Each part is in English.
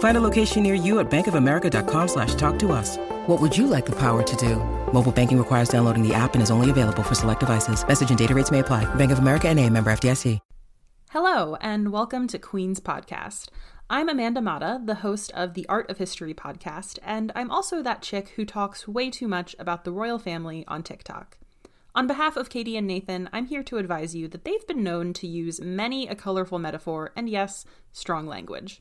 Find a location near you at bankofamerica.com slash talk to us. What would you like the power to do? Mobile banking requires downloading the app and is only available for select devices. Message and data rates may apply. Bank of America and a member FDIC. Hello, and welcome to Queen's Podcast. I'm Amanda Mata, the host of the Art of History podcast, and I'm also that chick who talks way too much about the royal family on TikTok. On behalf of Katie and Nathan, I'm here to advise you that they've been known to use many a colorful metaphor and, yes, strong language.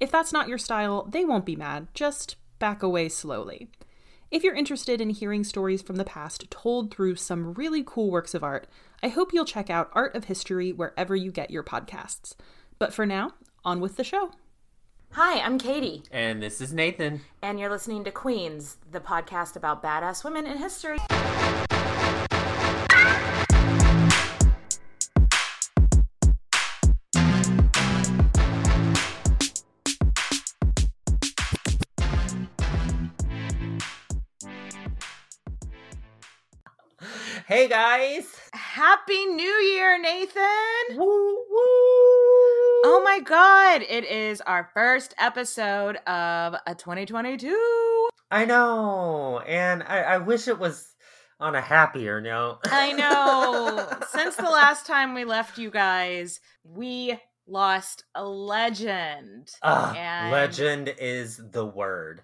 If that's not your style, they won't be mad, just back away slowly. If you're interested in hearing stories from the past told through some really cool works of art, I hope you'll check out Art of History wherever you get your podcasts. But for now, on with the show. Hi, I'm Katie, And this is Nathan. and you're listening to Queens, the podcast about badass women in history. Hey guys! Happy New Year, Nathan! Woo woo! Oh my god, it is our first episode of a 2022. I know, and I, I wish it was on a happier note. I know. Since the last time we left you guys, we lost a legend. Ugh, and- legend is the word.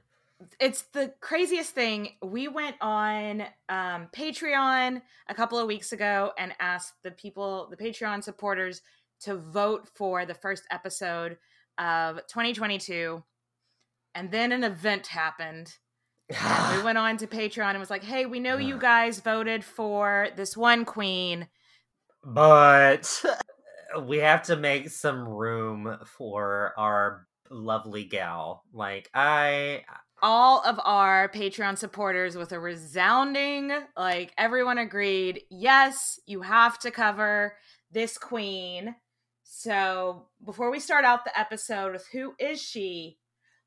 It's the craziest thing. We went on um, Patreon a couple of weeks ago and asked the people, the Patreon supporters, to vote for the first episode of 2022. And then an event happened. We went on to Patreon and was like, hey, we know you guys voted for this one queen. but we have to make some room for our lovely gal. Like I all of our Patreon supporters with a resounding, like everyone agreed, yes, you have to cover this queen. So before we start out the episode with who is she,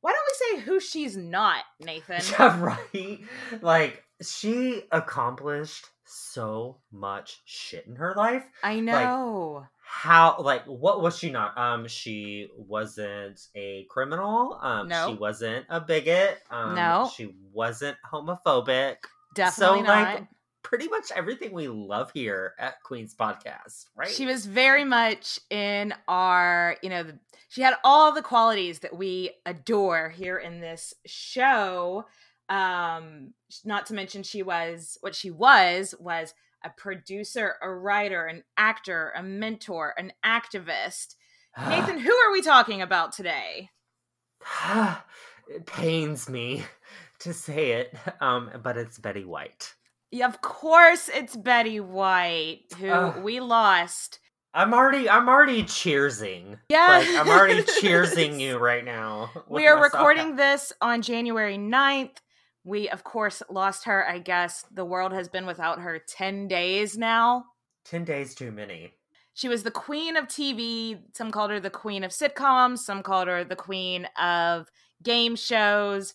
why don't we say who she's not, Nathan? Yeah, right. Like she accomplished so much shit in her life. I know. How like what was she not? Um she wasn't a criminal. Um No. she wasn't a bigot. Um No. she wasn't homophobic. Definitely so, not. like pretty much everything we love here at Queen's Podcast, right? She was very much in our, you know, the, she had all the qualities that we adore here in this show. Um, not to mention she was what she was was a producer, a writer, an actor, a mentor, an activist. Nathan, who are we talking about today? it pains me to say it. Um but it's Betty White. Yeah, of course, it's Betty White, who Ugh. we lost. I'm already I'm already cheersing. Yeah. Like I'm already cheersing you right now. we are recording this on January 9th. We, of course, lost her. I guess the world has been without her 10 days now. 10 days too many. She was the queen of TV. Some called her the queen of sitcoms. Some called her the queen of game shows.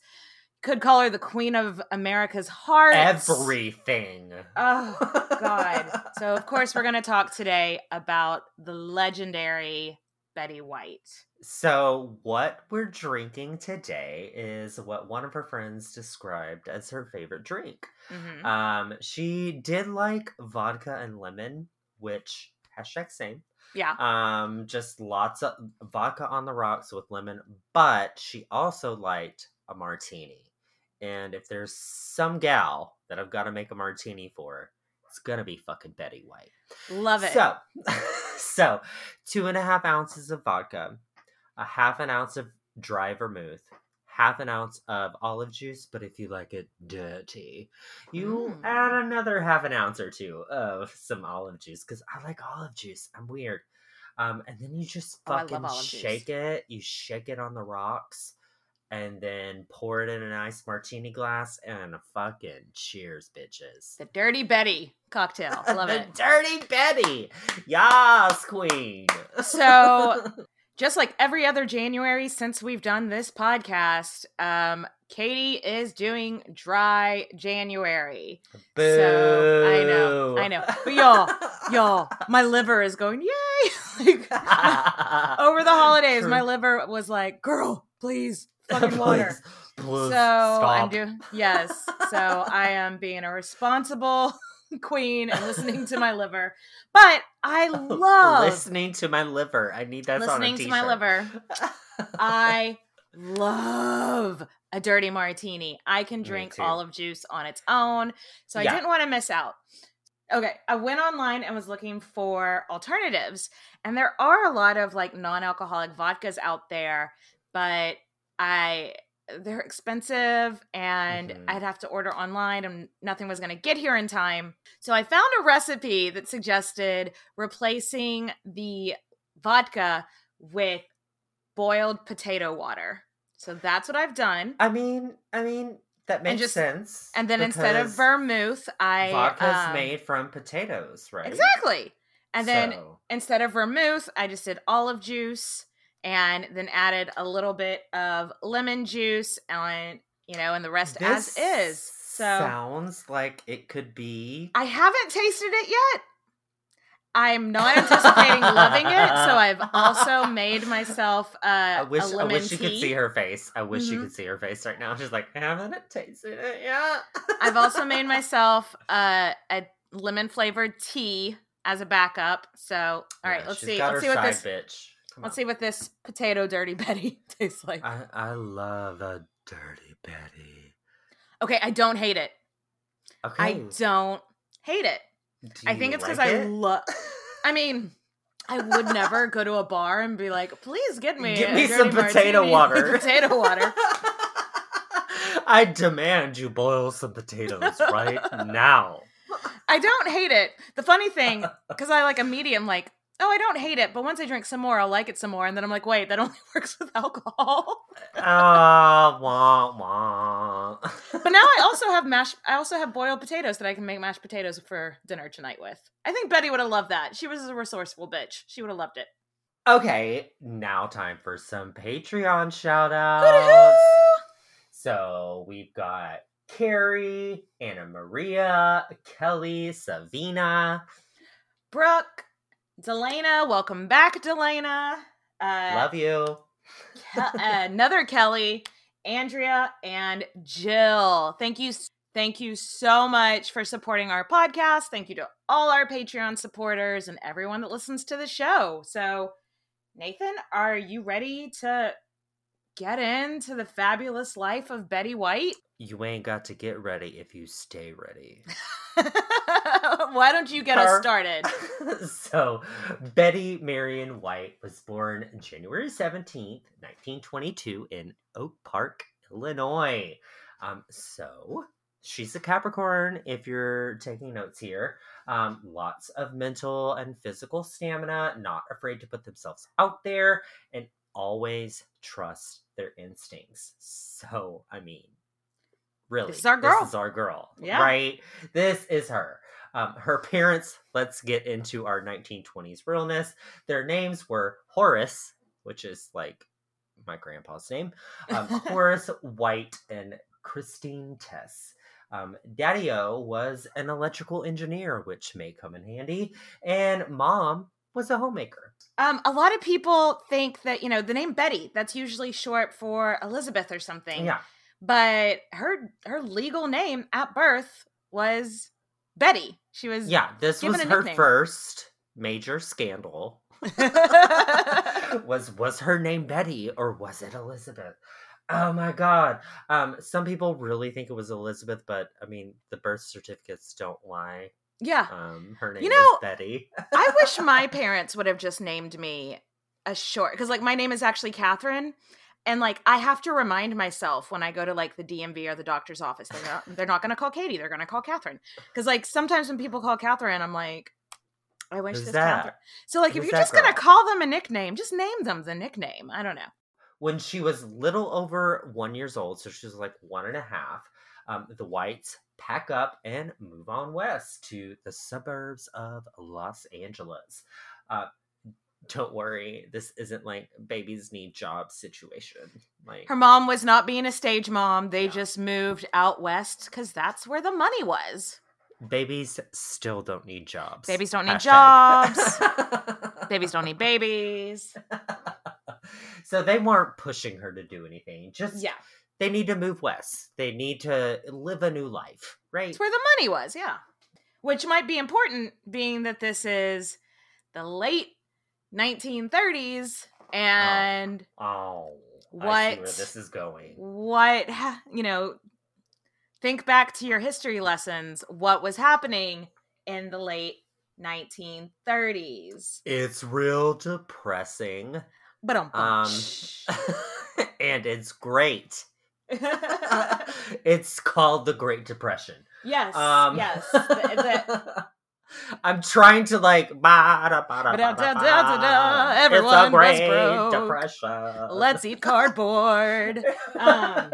Could call her the queen of America's heart. Everything. Oh, God. So, of course, we're going to talk today about the legendary Betty White. So, what we're drinking today is what one of her friends described as her favorite drink. Mhm. Um, she did like vodka and lemon, which hashtag same. yeah. Um, just lots of vodka on the rocks with lemon, but she also liked a martini. And if there's some gal that I've got to make a martini for, it's gonna be fucking Betty White. Love it. So, so two and a half ounces of vodka, a half an ounce of dry vermouth, half an ounce of olive juice. But if you like it dirty, you Mm. add another half an ounce or two of some olive juice because I like olive juice. I'm weird. Um, and then you just Oh, fucking juice. shake it. You shake it on the rocks. And then pour it in a nice martini glass and a fucking cheers, bitches. The Dirty Betty cocktail. I love it. the it. Dirty Betty. Yas, queen. So, just like every other January since we've done this podcast, um, Katie is doing dry January. Boo. So I know, I know. But y'all, y'all, my liver is going, yay! like, over the holidays, my liver was like, girl, please, fucking water. Please, so I'm stop. doing yes. So I am being a responsible queen and listening to my liver. But I love listening to my liver. I need that. listening to my liver. I love a dirty martini. I can drink olive juice on its own. So I Yeah. didn't want to miss out. Okay, I went online and was looking for alternatives. And there are a lot of like non-alcoholic vodkas out there, but I they're expensive and Mhm. I'd have to order online and nothing was going to get here in time. So I found a recipe that suggested replacing the vodka with boiled potato water. So that's what I've done. I mean, I mean that makes just- sense. And then instead of vermouth, I vodka's um, made from potatoes, right? Exactly. And then So- instead of vermouth, I just did olive juice and then added a little bit of lemon juice and you know, and the rest as is. So sounds like it could be. I haven't tasted it yet. I'm not anticipating loving it, so I've also made myself uh, I wish, a I lemon wish tea. you could see her face. I wish you Mhm. could see her face right now. She's like, I haven't tasted it yet. I've also made myself uh, a lemon flavored tea as a backup. So, all right, Yeah, let's see. Let's see what this. Bitch. Let's see what this potato dirty Betty tastes like. I, I love a dirty Betty. Okay, I don't hate it. Okay. I don't hate it. Do I think it's because like I love. I mean, I would never go to a bar and be like, "Please get me, a me some potato water. potato water." I demand you boil some potatoes right now. I don't hate it. The funny thing, because I like a medium, like, oh, I don't hate it, but once I drink some more, I'll like it some more, and then I'm like, wait, that only works with alcohol. Ah, wah, wah. but now I also have mashed. I also have boiled potatoes that I can make mashed potatoes for dinner tonight with. I think Betty would have loved that. She was a resourceful bitch. She would have loved it. Okay, now time for some Patreon shout outs. So we've got Carrie, Anna Maria, Kelly, Savina. Brooke, Delana, welcome back, Delana. Uh, Love you. Ke- another Kelly, Andrea, and Jill. Thank you. Thank you so much for supporting our podcast. Thank you to all our Patreon supporters and everyone that listens to the show. So, Nathan, are you ready to get into the fabulous life of Betty White? You ain't got to get ready if you stay ready. Why don't you get us started? so, Betty Marion White was born January 17th, 1922, in Oak Park, Illinois. Um, so, she's a Capricorn if you're taking notes here. Um, lots of mental and physical stamina, not afraid to put themselves out there, and always trust their instincts. So, I mean, really, This is our girl. This is our girl, Yeah. right? This is her. Um, her parents, let's get into our 1920s realness. Their names were Horace, which is like my grandpa's name, um, Horace White and Christine Tess. Um, Daddy O was an electrical engineer, which may come in handy, and mom was a homemaker. Um, a lot of people think that you know the name Betty. That's usually short for Elizabeth or something. Yeah, but her her legal name at birth was Betty. She was yeah. This was her nickname. first major scandal. was was her name Betty or was it Elizabeth? Oh my god. Um some people really think it was Elizabeth, but I mean the birth certificates don't lie. Yeah. Um her name You is know- Betty. I wish my parents would have just named me a short because like my name is actually Catherine. And like I have to remind myself when I go to like the DMV or the doctor's office, they're not they're not gonna call Katie, they're gonna call Catherine. Because like sometimes when people call Catherine, I'm like, I wish Who's this that? Catherine. So like if you're just gonna call them a nickname, just name them the nickname. I don't know. when she was little over one years old, so she was like one and a half, um, the Whites pack up and move on west to the suburbs of Los Angeles. Uh, don't worry, this isn't like babies need jobs situation. Like Her mom was not being a stage mom. They just moved out west because that's where the money was. babies still don't need jobs. Babies don't need Hashtag. Babies don't need babies. so they weren't pushing her to do anything. Just Yeah. They need to move west. They need to live a new life, right? It's where the money was, yeah. Which might be important, being that this is the late 1930s and oh, see What? where this is going. what, you know, think back to your history lessons. What was happening in the late 1930s? It's real depressing, But um, and it's great. it's called the Great Depression. yes, Um, yes. The- the- I'm trying to like. Everyone was great broke. depression. let's eat cardboard. Um,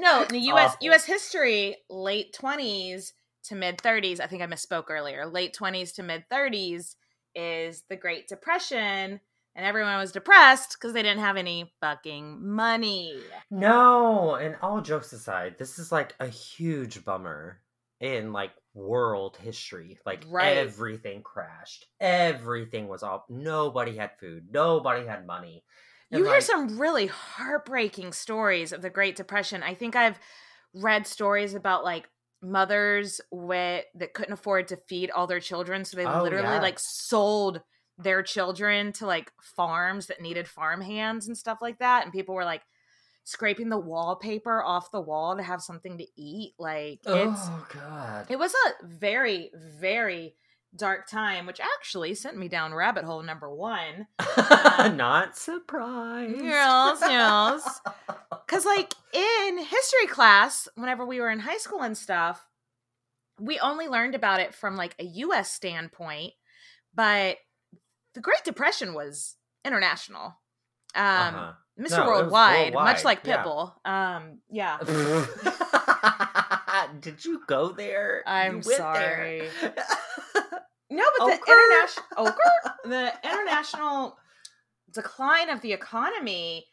No, in the U.S. Awful. U.S. history, late twenties to mid thirties. I think I misspoke earlier. Late twenties to mid thirties is the Great Depression, and everyone was depressed because they didn't have any fucking money. No, and all jokes aside, this is like a huge bummer in like world history. Like Right. everything crashed. Everything was off. Nobody had food. Nobody had money. And, You hear some really heartbreaking stories of the Great Depression. I think I've read stories about like mothers with that couldn't afford to feed all their children, so they Oh, literally yeah. like sold their children to like farms that needed farm hands and stuff like that. And people were like scraping the wallpaper off the wall to have something to eat. Like it's Oh god. it was a very, very dark time, which actually sent me down rabbit hole number one. Um, Not surprised. Yes, yes. Because, like, in history class, whenever we were in high school and stuff, we only learned about it from like a US standpoint, but the Great Depression was international. Um, Uh-huh. Mr. No, was Worldwide, much worldwide, like yeah. Pitbull. Um, yeah. Did you go there? I'm You went there. No, but the international ochre, the international decline of the economy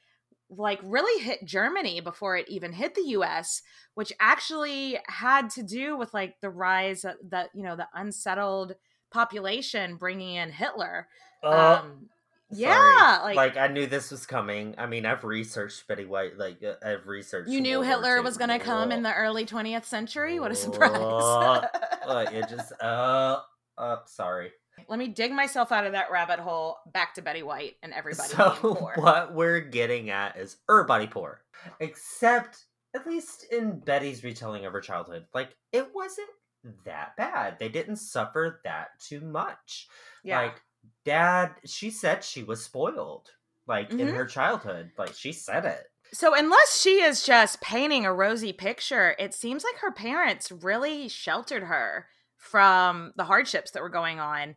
like really hit Germany before it even hit the US, which actually had to do with like the rise of the you know the unsettled population bringing in Hitler. Oh, um yeah, sorry. like, I knew this was coming. I mean, I've researched Betty White. Like uh, I've researched. you knew World Hitler was going to come in the early 20th century. What a surprise. Uh, it just. Uh, uh, sorry. Let me dig myself out of that rabbit hole back to Betty White and everybody so being poor. what we're getting at is everybody poor, except at least in Betty's retelling of her childhood. Like it wasn't that bad. They didn't suffer that too much. Yeah. Like dad, she said she was spoiled. Like in Mhm. her childhood, like she said it. So, unless she is just painting a rosy picture, it seems like her parents really sheltered her from the hardships that were going on.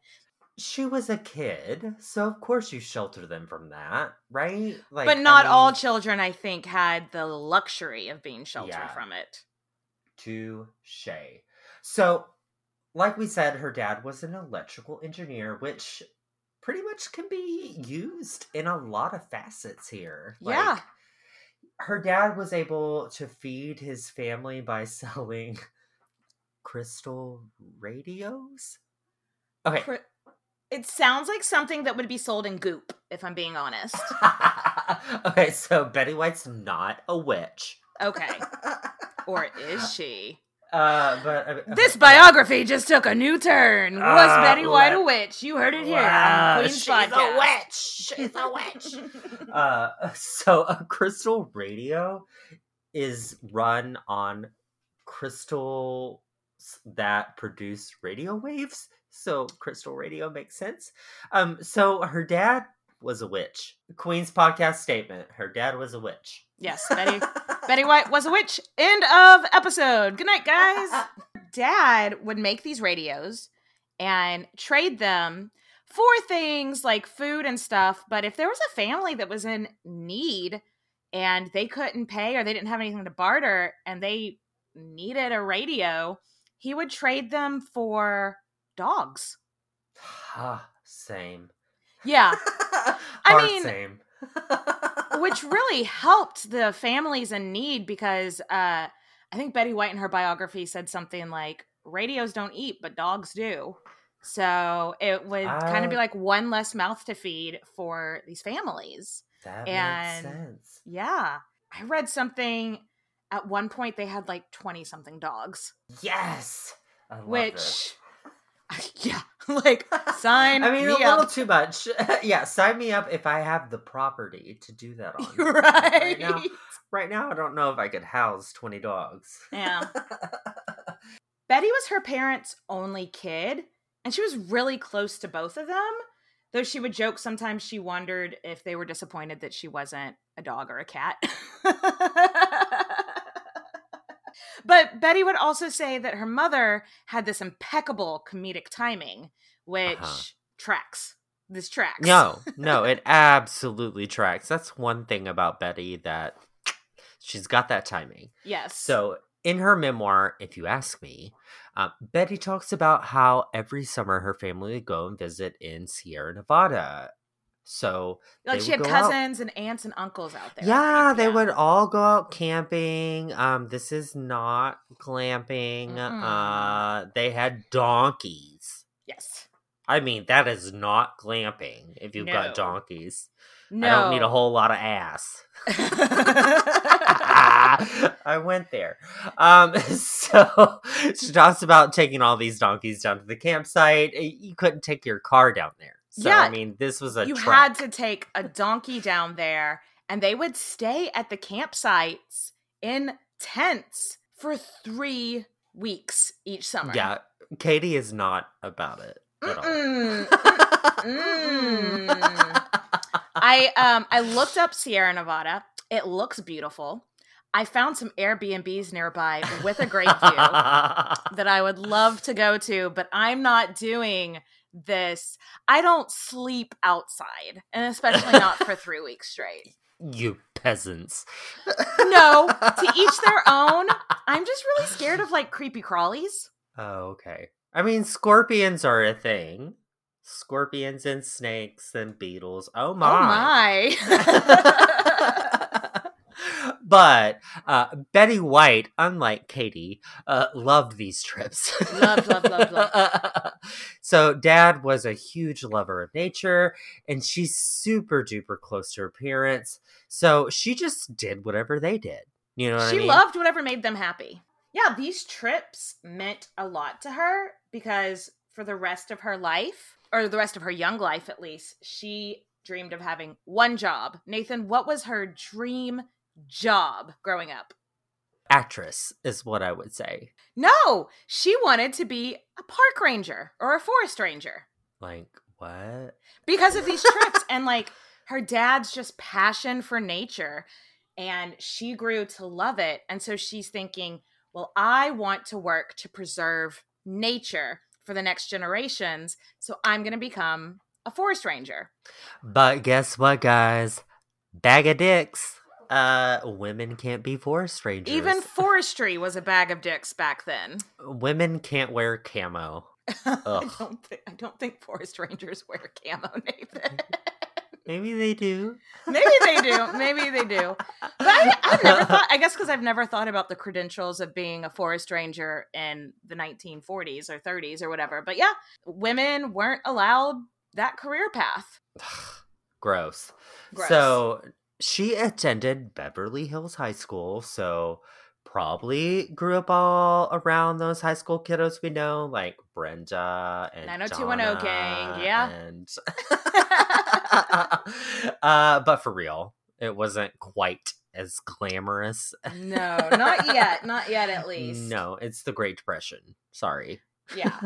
She was a kid, so of course you shelter them from that, right? Like, but I not all children, I think, had the luxury of being sheltered Yeah. from it. Touche. So, like we said, her dad was an electrical engineer, which pretty much can be used in a lot of facets here. Yeah. Her dad was able to feed his family by selling crystal radios. Okay. It sounds like something that would be sold in Goop, if I'm being honest. okay, so Betty White's not a witch. Okay. or is she? Uh, but mean- This biography just took a new turn. Was Uh, Betty White a witch? You heard it here Wow, she's Podcast. a witch. She's a witch. uh, so a crystal radio is run on crystals that produce radio waves. So crystal radio makes sense. Um, so her dad was a witch. Queen's podcast statement: Her dad was a witch. yes, Betty Betty White was a witch. End of episode. Good night, guys. Dad would make these radios and trade them for things like food and stuff. But if there was a family that was in need and they couldn't pay or they didn't have anything to barter and they needed a radio, he would trade them for dogs. Ah, same. Yeah. I mean, same. which really helped the families in need because uh, I think Betty White in her biography said something like, "Radios don't eat, but dogs do." So it would kind of be Ah. like one less mouth to feed for these families. that and- makes sense. Yeah, I read something. At one point, they had like twenty something dogs, Yes. Which, this. yeah, like sign I mean, a me little up. too much. yeah, sign me up if I have the property to do that on. right? Right now, right now, I don't know if I could house twenty dogs. Yeah. Betty was her parents' only kid, and she was really close to both of them. Though she would joke sometimes she wondered if they were disappointed that she wasn't a dog or a cat. But Betty would also say that her mother had this impeccable comedic timing, which Uh-huh. tracks. This tracks. no, no, it absolutely tracks. That's one thing about Betty that she's got that timing. Yes. So, in her memoir, if you ask me, uh, Betty talks about how every summer her family would go and visit in Sierra Nevada. So, like she had go out. cousins and aunts and uncles out there. Yeah, think, they would all go out camping. Um, this is not glamping. Mm-mm. Uh, they had donkeys. Yes. I mean, that is not glamping if you've No. got donkeys. No. I don't need a whole lot of ass. I went there. Um, so she talks about taking all these donkeys down to the campsite. Eh, You couldn't take your car down there. So Yeah, I mean, this was a you trek. had to take a donkey down there and they would stay at the campsites in tents for three weeks each summer Yeah, Katie is not about it at all. Mm-mm. Mm. i um i looked up sierra nevada it looks beautiful i found some airbnbs nearby with a great view that I would love to go to, but I'm not doing this. I don't sleep outside, and especially not for three weeks straight. you peasants. No, to each their own. I'm just really scared of like creepy crawlies. Oh, okay. I mean, scorpions are a thing. Scorpions and snakes and beetles. Oh my. Oh my. but uh, Betty White, unlike Katie, uh, loved these trips. Loved, loved, loved, loved. so, Dad was a huge lover of nature, and she's super duper close to her parents. So, she just did whatever they did. You know what she I mean? loved whatever made them happy. Yeah, these trips meant a lot to her because for the rest of her life, or the rest of her young life at least, she dreamed of having one job. Nathan, what was her dream job growing up? Actress is what I would say. No, she wanted to be a park ranger or a forest ranger Like, what? because of these trips and like her dad's just passion for nature and she grew to love it and so she's thinking well i want to work to preserve nature for the next generations so i'm going to become a forest ranger But guess what, guys? Bag of dicks. Uh, women can't be forest rangers. even forestry was a bag of dicks back then women can't wear camo. I don't, think I don't think forest rangers wear camo, Nathan. Maybe they do. Maybe they do. Maybe they do. But I, I've never thought. I guess because I've never thought about the credentials of being a forest ranger in the 1940s or 30s or whatever. But yeah, women weren't allowed that career path. Gross. Gross. So she attended Beverly Hills High School, so probably grew up all around those high school kiddos we know, like Brenda and 90210 gang, yeah. And uh, but for real, it wasn't quite as glamorous. No, not yet. Not yet, at least. No, it's the Great Depression. Sorry. Yeah,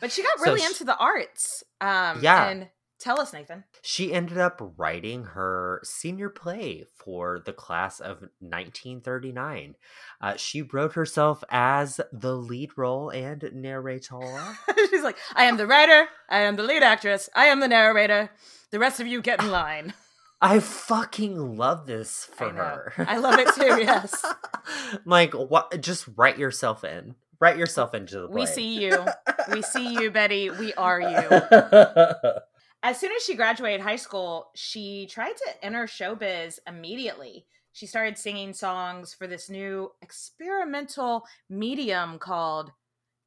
but she got So really into the arts. Um, Yeah. And tell us, Nathan. She ended up writing her senior play for the class of 1939. Uh, she wrote herself as the lead role and narrator. She's like, I am the writer. I am the lead actress. I am the narrator. The rest of you get in line. I fucking love this for I her. I love it too, yes. like what just write yourself in. Write yourself into the play. We see you. We see you, Betty. We are you. As soon as she graduated high school, she tried to enter showbiz immediately. She started singing songs for this new experimental medium called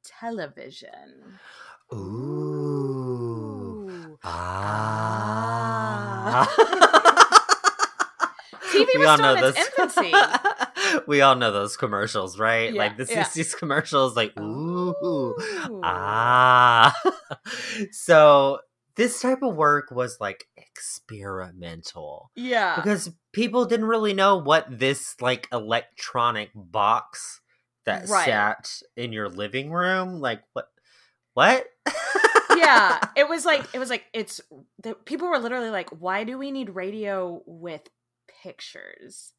television. Ooh. Ooh. Ah. TV We was all still know in its those- infancy. we all know those commercials, right? Yeah, like the yeah. 60s commercials, like, ooh, Ooh. ah. so this type of work was like experimental Yeah. because people didn't really know what this like electronic box that Right. sat in your living room, like what, what? yeah it was like it was like it's the people were literally like why do we need radio with pictures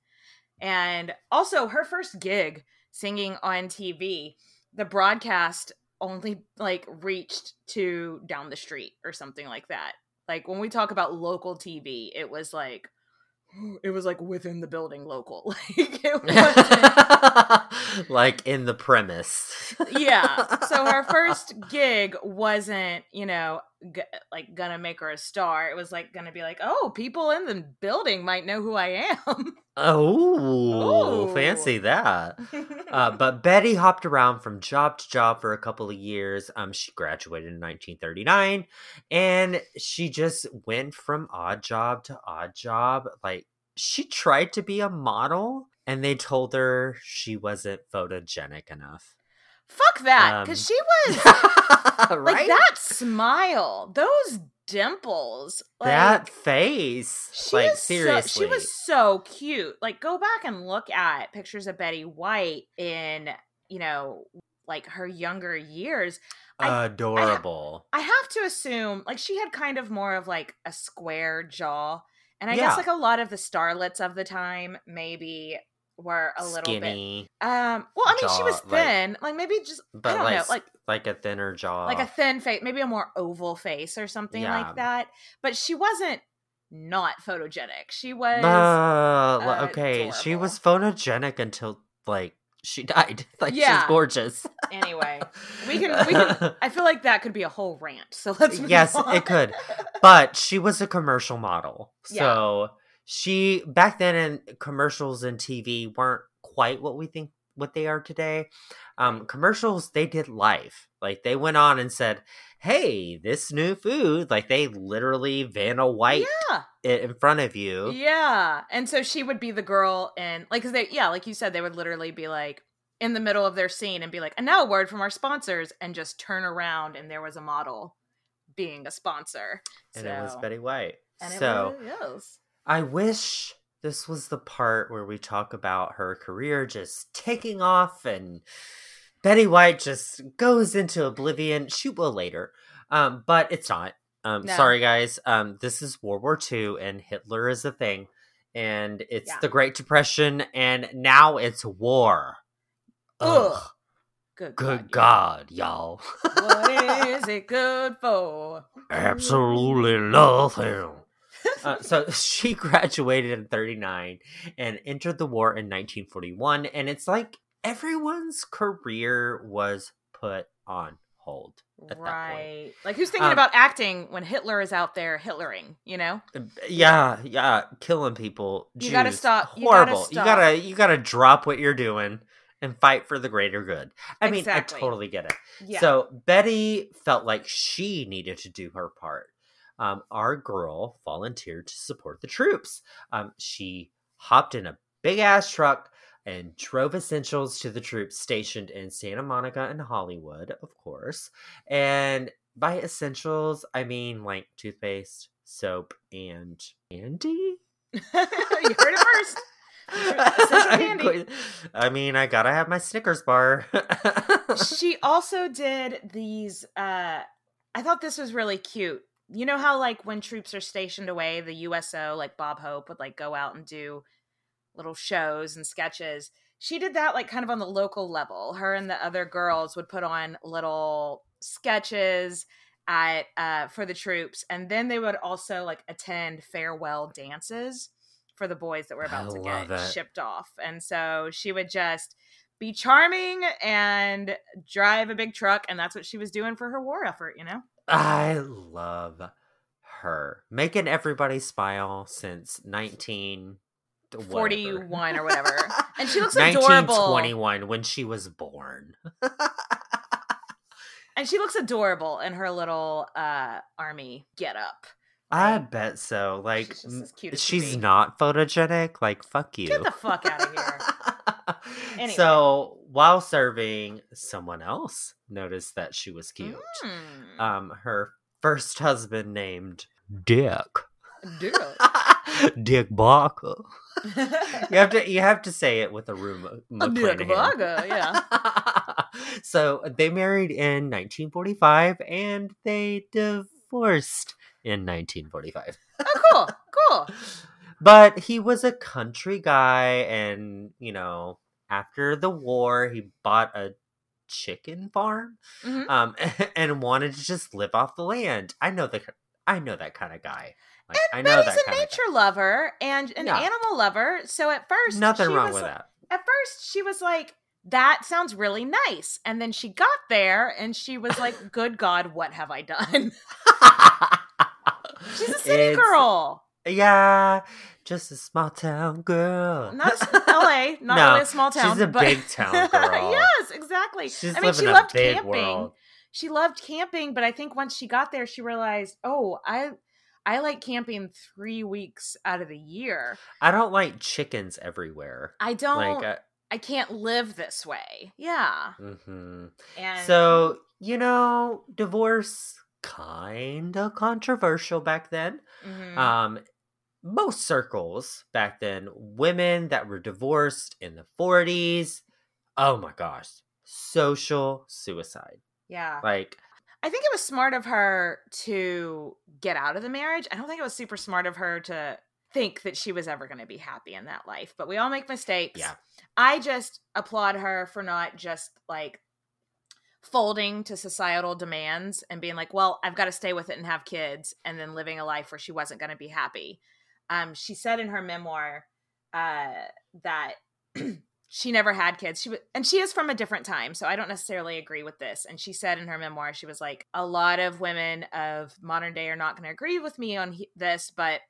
and also her first gig singing on tv the broadcast only like reached to down the street or something like that like when we talk about local tv it was like it was like within the building local like like in the premise. yeah. So her first gig wasn't, you know, g- like gonna make her a star. It was like gonna be like, oh, people in the building might know who I am. Oh, Ooh. fancy that. Uh, but Betty hopped around from job to job for a couple of years. Um, she graduated in 1939, and she just went from odd job to odd job. Like she tried to be a model, and they told her she wasn't photogenic enough. Fuck that, Um, because she was right? like that smile, those dimples, like, that face. She like is so- seriously, she was so cute. Like, go back and look at pictures of Betty White in, you know, like her younger years. I- adorable. I have to assume like she had kind of more of like a square jaw. And I Yeah. guess like a lot of the starlets of the time maybe were a little Skinny, bit um well, I mean she was jaw, like- thin. Like, maybe just but I don't like know, like like a thinner jaw, like a thin face, maybe a more oval face or something Yeah. like that. But she wasn't not photogenic. She was Uh, well, okay, she was photogenic until like she died. Like Yeah. she's gorgeous. anyway. We can we can I feel like that could be a whole rant. So let's yes, on. it could. But she was a commercial model. Yeah. So she back then in commercials and TV weren't quite what we think what they are today. Um commercials they did live. Like they went on and said, "Hey, this new food." Like they literally Vanna White Yeah. it in front of you. Yeah. And so she would be the girl and like cuz they yeah, like you said they would literally be like in the middle of their scene and be like, "And now a word from our sponsors" and just turn around and there was a model being a sponsor. And it was Betty White. And so it really is. I wish this was the part where we talk about her career just taking off and Betty White just goes into oblivion. She will later. Um, but it's not. Um, No. sorry guys. Um, this is World War II and Hitler is a thing. And it's Yeah. the Great Depression and now it's war. Ugh. Ugh. Good Good God. God, y'all. What is it good for? Absolutely nothing. Uh, so she graduated in 39 and entered the war in 1941 and it's like everyone's career was put on hold at that point. Right. Like who's thinking Um, about acting when Hitler is out there Hitlering, you know? yeah yeah killing people You gotta Jews, stop- you gotta horrible you gotta you gotta drop what you're doing and fight for the greater good i mean i totally get it Yeah. So Betty felt like she needed to do her part. Um, our girl volunteered to support the troops. Um, she hopped in a big ass truck and drove essentials to the troops stationed in Santa Monica and Hollywood, of course. And by essentials, I mean like toothpaste, soap, and candy. you heard it first. Candy. I mean, I gotta have my Snickers bar. she also did these uh I thought this was really cute. You know how like when troops are stationed away, the USO, like Bob Hope would like go out and do little shows and sketches. She did that like kind of on the local level. Her and the other girls would put on little sketches at uh, for the troops, and then they would also like attend farewell dances for the boys that were about I to get it. shipped off. And so she would just be charming and drive a big truck, and that's what she was doing for her war effort. You know. I love her making everybody smile since 19 whatever. 41 or whatever. And she looks adorable. 1921 when she was born. And she looks adorable in her little uh army get up. I bet so. Like She's as as she's not photogenic. Like fuck you. Get the fuck out of here. Anyway. So while serving, someone else noticed that she was cute. Mm. Um, her first husband named Dick. Dude. Dick Barker. You have to you have to say it with a room. Dick Barker, yeah. so they married in 1945 and they divorced in 1945. Oh, cool, cool. But he was a country guy, and you know, after the war, he bought a chicken farm, Mhm. um, and wanted to just live off the land. I know the, I know that kind of guy. Like, I know But that he's a nature lover and an Yeah. animal lover. So at first, Nothing she wrong was with that. At first, she was like, "That sounds really nice," and then she got there and she was like, "Good God, what have I done?" She's a city It's- girl, Yeah, just a small town girl. not L.A., not No, really a small town. she's a but... big town girl. yes, exactly. She's I mean, she loved camping. world. She loved camping, but I think once she got there, she realized, oh, I I like camping three weeks out of the year. I don't like chickens everywhere. I don't. Like, uh, I can't live this way. Yeah, mhm. and so you know, divorce kind of controversial back then. Mhm. Um, most circles back then, women that were divorced in the 40s, oh my gosh, social suicide. yeah, Like, I think it was smart of her to get out of the marriage. I don't think it was super smart of her to think that she was ever going to be happy in that life. But we all make mistakes. Yeah. I just applaud her for not just like folding to societal demands and being like, well, I've got to stay with it and have kids, and then living a life where she wasn't going to be happy. Um, she said in her memoir uh, that she never had kids. She and she is from a different time, so I don't necessarily agree with this. And she said in her memoir, she was like, a lot of women of modern day are not going to agree with me on he- this, but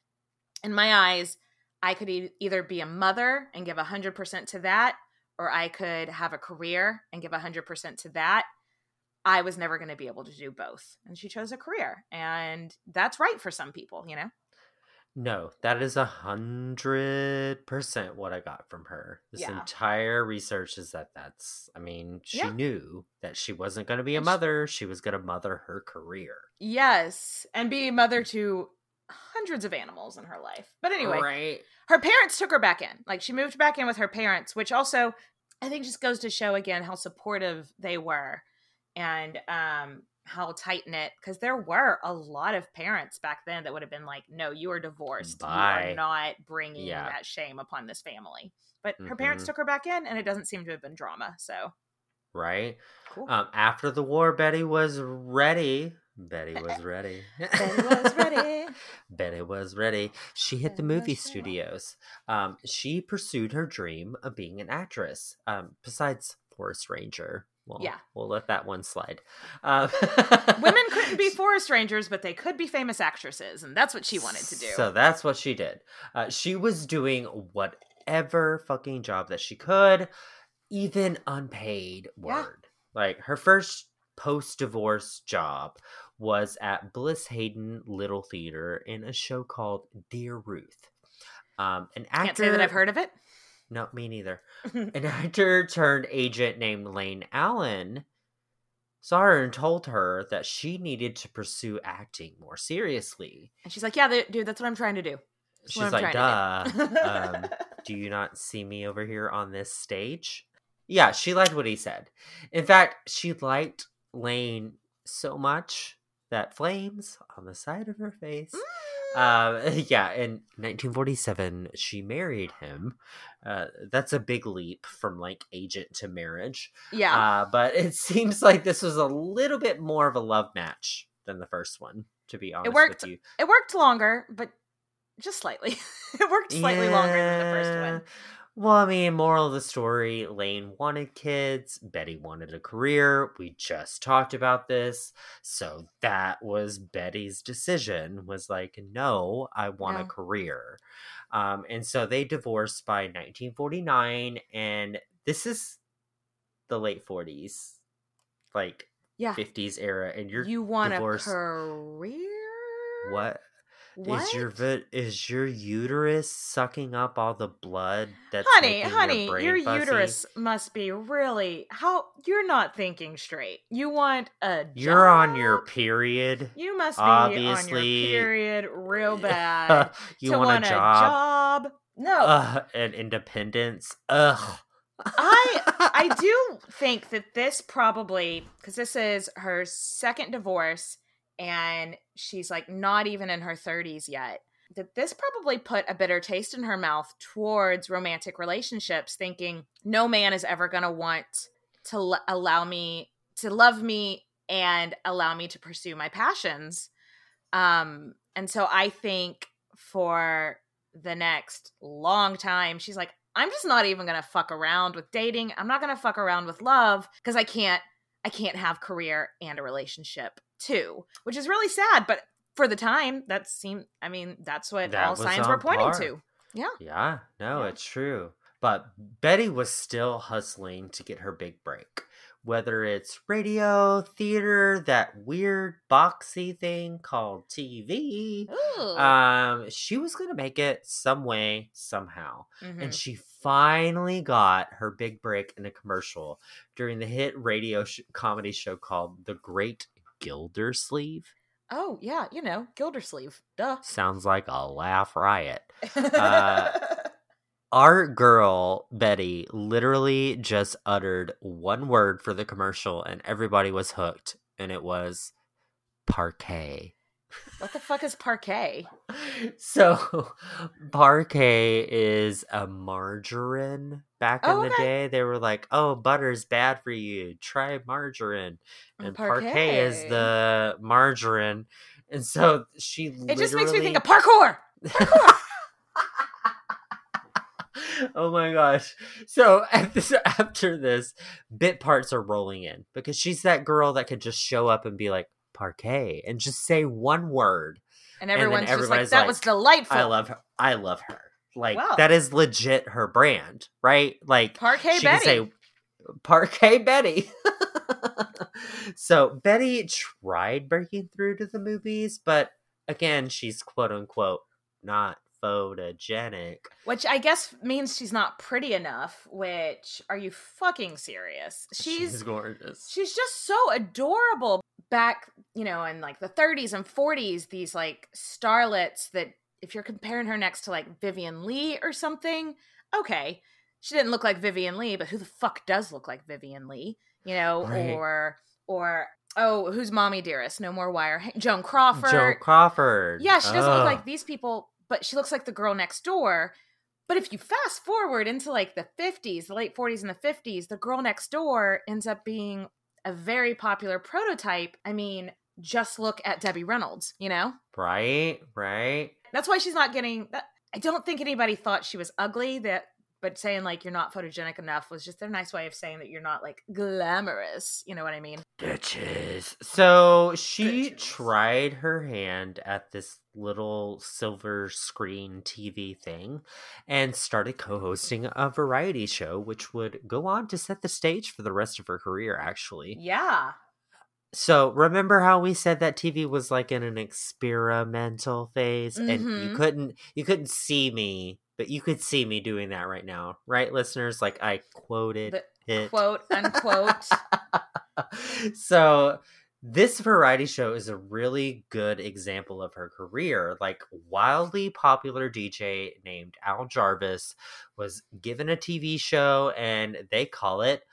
in my eyes, I could e- either be a mother and give 100% to that, or I could have a career and give 100% to that. I was never going to be able to do both. And she chose a career. And that's right for some people, you know? No, that is a hundred percent what I got from her. This Yeah. entire research is that that's, I mean, she Yeah. knew that she wasn't going to be a mother. She was going to mother her career. Yes. And be a mother to hundreds of animals in her life. But anyway, right? her parents took her back in. Like she moved back in with her parents, which also I think just goes to show again how supportive they were and um how tight knit because there were a lot of parents back then that would have been like, "No, you are divorced. You Bye." are not bringing Yeah. that shame upon this family." But her parents Mhm. took her back in, and it doesn't seem to have been drama. So Right? cool. Um, after the war, Betty was ready. Betty was ready. Betty was ready. Betty was ready. She hit the movie studios. Um, she pursued her dream of being an actress. Um, besides Forest Ranger. Well, Yeah. we'll let that one slide. Um, Women couldn't be forest rangers, but they could be famous actresses, and that's what she wanted to do. So that's what she did. Uh, she was doing whatever fucking job that she could, even unpaid Yeah. Like her first post divorce job was at Bliss Hayden Little Theater in a show called Dear Ruth. Um, an actor. Can't say that I've heard of it. No, me neither. An actor turned agent named Lane Allen saw her and told her that she needed to pursue acting more seriously. And she's like, "Yeah, th- dude, that's what I'm trying to do." That's She's like, duh. do." um, do you not see me over here on this stage? Yeah, she liked what he said. In fact, she liked Lane so much that flames on the side of her face. Mm. Um, yeah, in 1947, she married him. Uh, that's a big leap from like agent to marriage. yeah, Uh, but it seems like this was a little bit more of a love match than the first one. To be honest it worked- with you, It worked longer, but just slightly. it worked slightly longer than the first one. Well, I mean, moral of the story Lane wanted kids, Betty wanted a career. We just talked about this. So that was Betty's decision was like, no, I want Yeah. a career. Um, and so they divorced by 1949. And this is the late 40s, like Yeah. 50s era. And you're you want divorced- a career? what? What? Is your is your uterus sucking up all the blood that's honey, honey, your, your uterus must be really how you're not thinking straight. You want a You're on your period. You must be on your obviously- period real bad. you to want, a job, job. No. And independence. Ugh. I I do think that this probably because this is her second divorce and she's like not even in her 30s yet. That this probably put a bitter taste in her mouth towards romantic relationships, thinking no man is ever going to want to l- allow me to love me and allow me to pursue my passions. Um, and so I think for the next long time, she's like, I'm just not even gonna fuck around with dating. I'm not gonna fuck around with love because I can't I can't have career and a relationship too. Which is really sad, but for the time, that seemed I mean, that's what That all signs were pointing par. to. Yeah. Yeah, no, Yeah. it's true. But Betty was still hustling to get her big break. Whether it's radio, theater, that weird boxy thing called TV. Ooh. Um, she was gonna make it some way, somehow. Mhm. and she finally got her big break in a commercial during the hit radio sh- comedy show called The Great Gildersleeve. oh yeah, you know, Gildersleeve. Duh. Sounds like a laugh riot. Uh, Our girl Betty literally just uttered one word for the commercial, and everybody was hooked, and it was Parkay. What the fuck is Parkay? So, Parkay is a margarine. Back Oh, in the okay. day, they were like, "Oh, butter's bad for you. Try margarine." Oh, and Parkay, is the margarine, and so she. It just makes me think of literally- parkour. oh my gosh! So at this, after this, bit parts are rolling in because she's that girl that could just show up and be like Parkay and just say one word. And everyone's just like, that like, was delightful. I love her. I love her. Like Wow. that is legit her brand, right? Like Parkay she Betty. say Parkay Betty. so Betty tried breaking through to the movies, but again, she's quote unquote not photogenic. Which I guess means she's not pretty enough, which are you fucking serious? She's gorgeous. she's just so adorable. Back, you know, in like the 30s and 40s, these like starlets that if you're comparing her next to like Vivien Leigh or something, okay. She didn't look like Vivien Leigh, but who the fuck does look like Vivien Leigh? You know, Right. or or oh, who's Mommie Dearest? No more wire. Joan Crawford. Joan Crawford. Yeah, she doesn't look like these people, but she looks like the girl next door. But if you fast forward into like the 50s, the late 40s and the 50s, the girl next door ends up being a very popular prototype. I mean, just look at Debbie Reynolds, you know? right, right. That's why she's not getting that. I don't think anybody thought she was ugly that but saying like you're not photogenic enough was just their nice way of saying that you're not like glamorous. You know what I mean? Bitches. So she Bitches. tried her hand at this little silver screen TV thing and started co hosting a variety show, which would go on to set the stage for the rest of her career, actually. Yeah. So remember how we said that TV was like in an experimental phase and you Mhm. couldn't you couldn't see me, but you could see me doing that right now, right listeners? Like I quoted The it. quote unquote. so this variety show is a really good example of her career. Like wildly popular DJ named Al Jarvis was given a TV show and they call it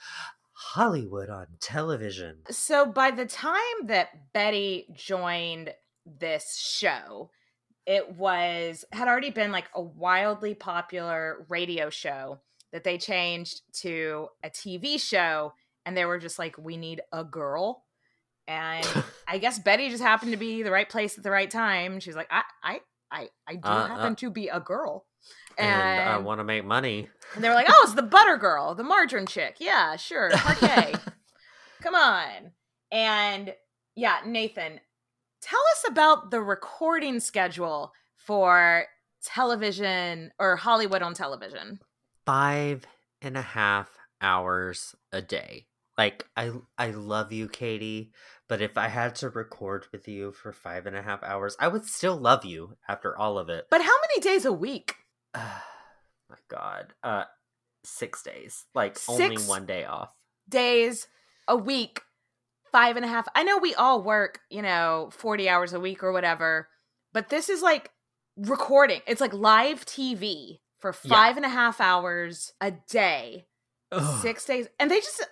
Hollywood on television. So by the time that Betty joined this show, it was had already been like a wildly popular radio show that they changed to a TV show and they were just like we need a girl And I guess Betty just happened to be the right place at the right time. She's like, I, I, I, I do Uh, happen uh. to be a girl. and I want to make money. and they were like, oh, it's the butter girl, the margarine chick. Yeah, sure. Okay. Come on. And yeah, Nathan, tell us about the recording schedule for television or Hollywood on television. Five and a half hours a day. Like I, I love you, Katie. But if I had to record with you for five and a half hours, I would still love you after all of it. But how many days a week? my God, uh, six days. Like only one day off. Days a week, five and a half. I know we all work, you know, 40 hours a week or whatever, but this is like recording. It's like live TV for Yeah. five and a half hours a day, Ugh. six days. And they just,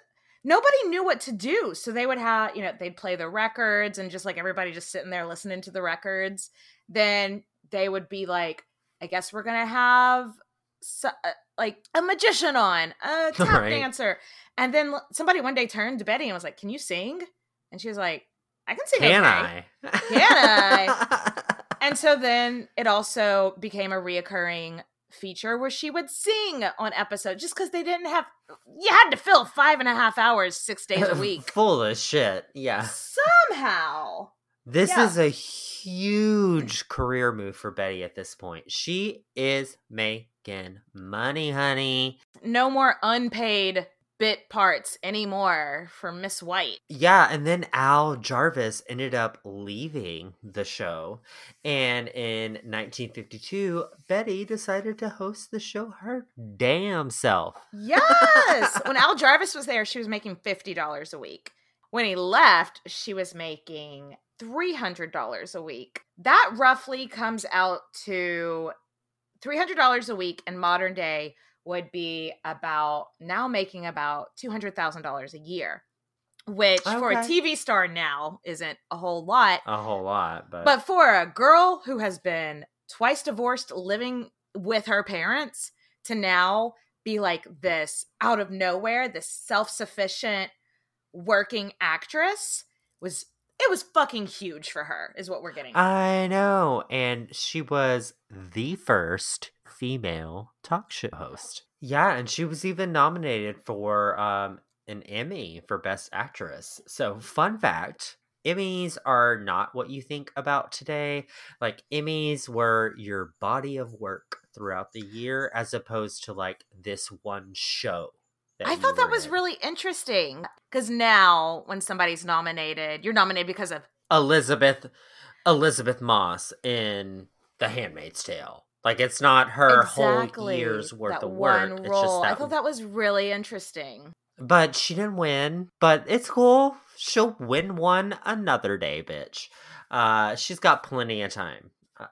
nobody knew what to do. So they would have, you know, they'd play the records and just like everybody just sitting there listening to the records. Then they would be like, I guess we're going to have so, uh, like a magician on, a tap Right. dancer. And then somebody one day turned to Betty and was like, Can you sing? And she was like, I can sing. Can okay." I? Can I? And so then it also became a reoccurring feature where she would sing on episodes just because they didn't have, you had to fill five and a half hours, six days a week. Full of shit. Yeah. Somehow. This Yeah. is a huge career move for Betty at this point. She is making money, honey. No more unpaid bit parts anymore for Miss White. Yeah, and then Al Jarvis ended up leaving the show. And in 1952, Betty decided to host the show her damn self. Yes. when Al Jarvis was there, she was making $50 a week. When he left, she was making $300 a week. That roughly comes out to $300 a week in modern day would be about now making about $200,000 a year, which for a TV star now isn't a whole lot. A whole lot, but, But for a girl who has been twice divorced, living with her parents, to now be like this out of nowhere, this self sufficient working actress was it was fucking huge for her, is what we're getting. I know. And she was the first female talk show host. Yeah, and she was even nominated for um, an Emmy for Best Actress. So, fun fact Emmys are not what you think about today. Like, Emmys were your body of work throughout the year as opposed to like this one show. I thought that were was in. really interesting because now when somebody's nominated, you're nominated because of Elizabeth Elisabeth Moss in The Handmaid's Tale. Like it's not her whole year's worth that of work. It's just that. I thought that was really interesting. But she didn't win. But it's cool. She'll win one another day, bitch. Uh, she's got plenty of time. Uh,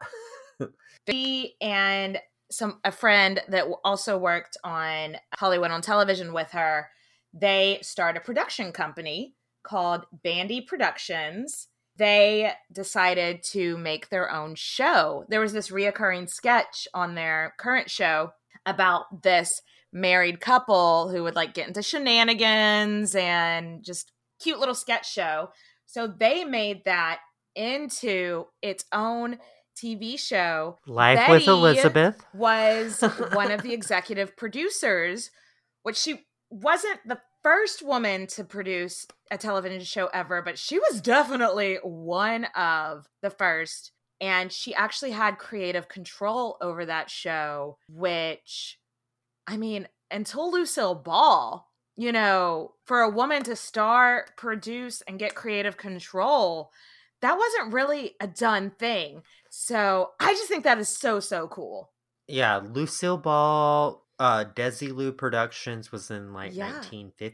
She and some a friend that also worked on Hollywood on television with her, they start a production company called Bandy Productions. They decided to make their own show. There was this reoccurring sketch on their current show about this married couple who would like get into shenanigans and just cute little sketch show. So they made that into its own TV show Life with Elizabeth. was one of the executive producers, which she wasn't the first woman to produce a television show ever, but she was definitely one of the first. And she actually had creative control over that show, which, I mean, until Lucille Ball, you know, for a woman to star, produce, and get creative control, that wasn't really a done thing. So I just think that is so, so cool. Yeah, Lucille Ball, uh, Desilu Productions was in like Yeah.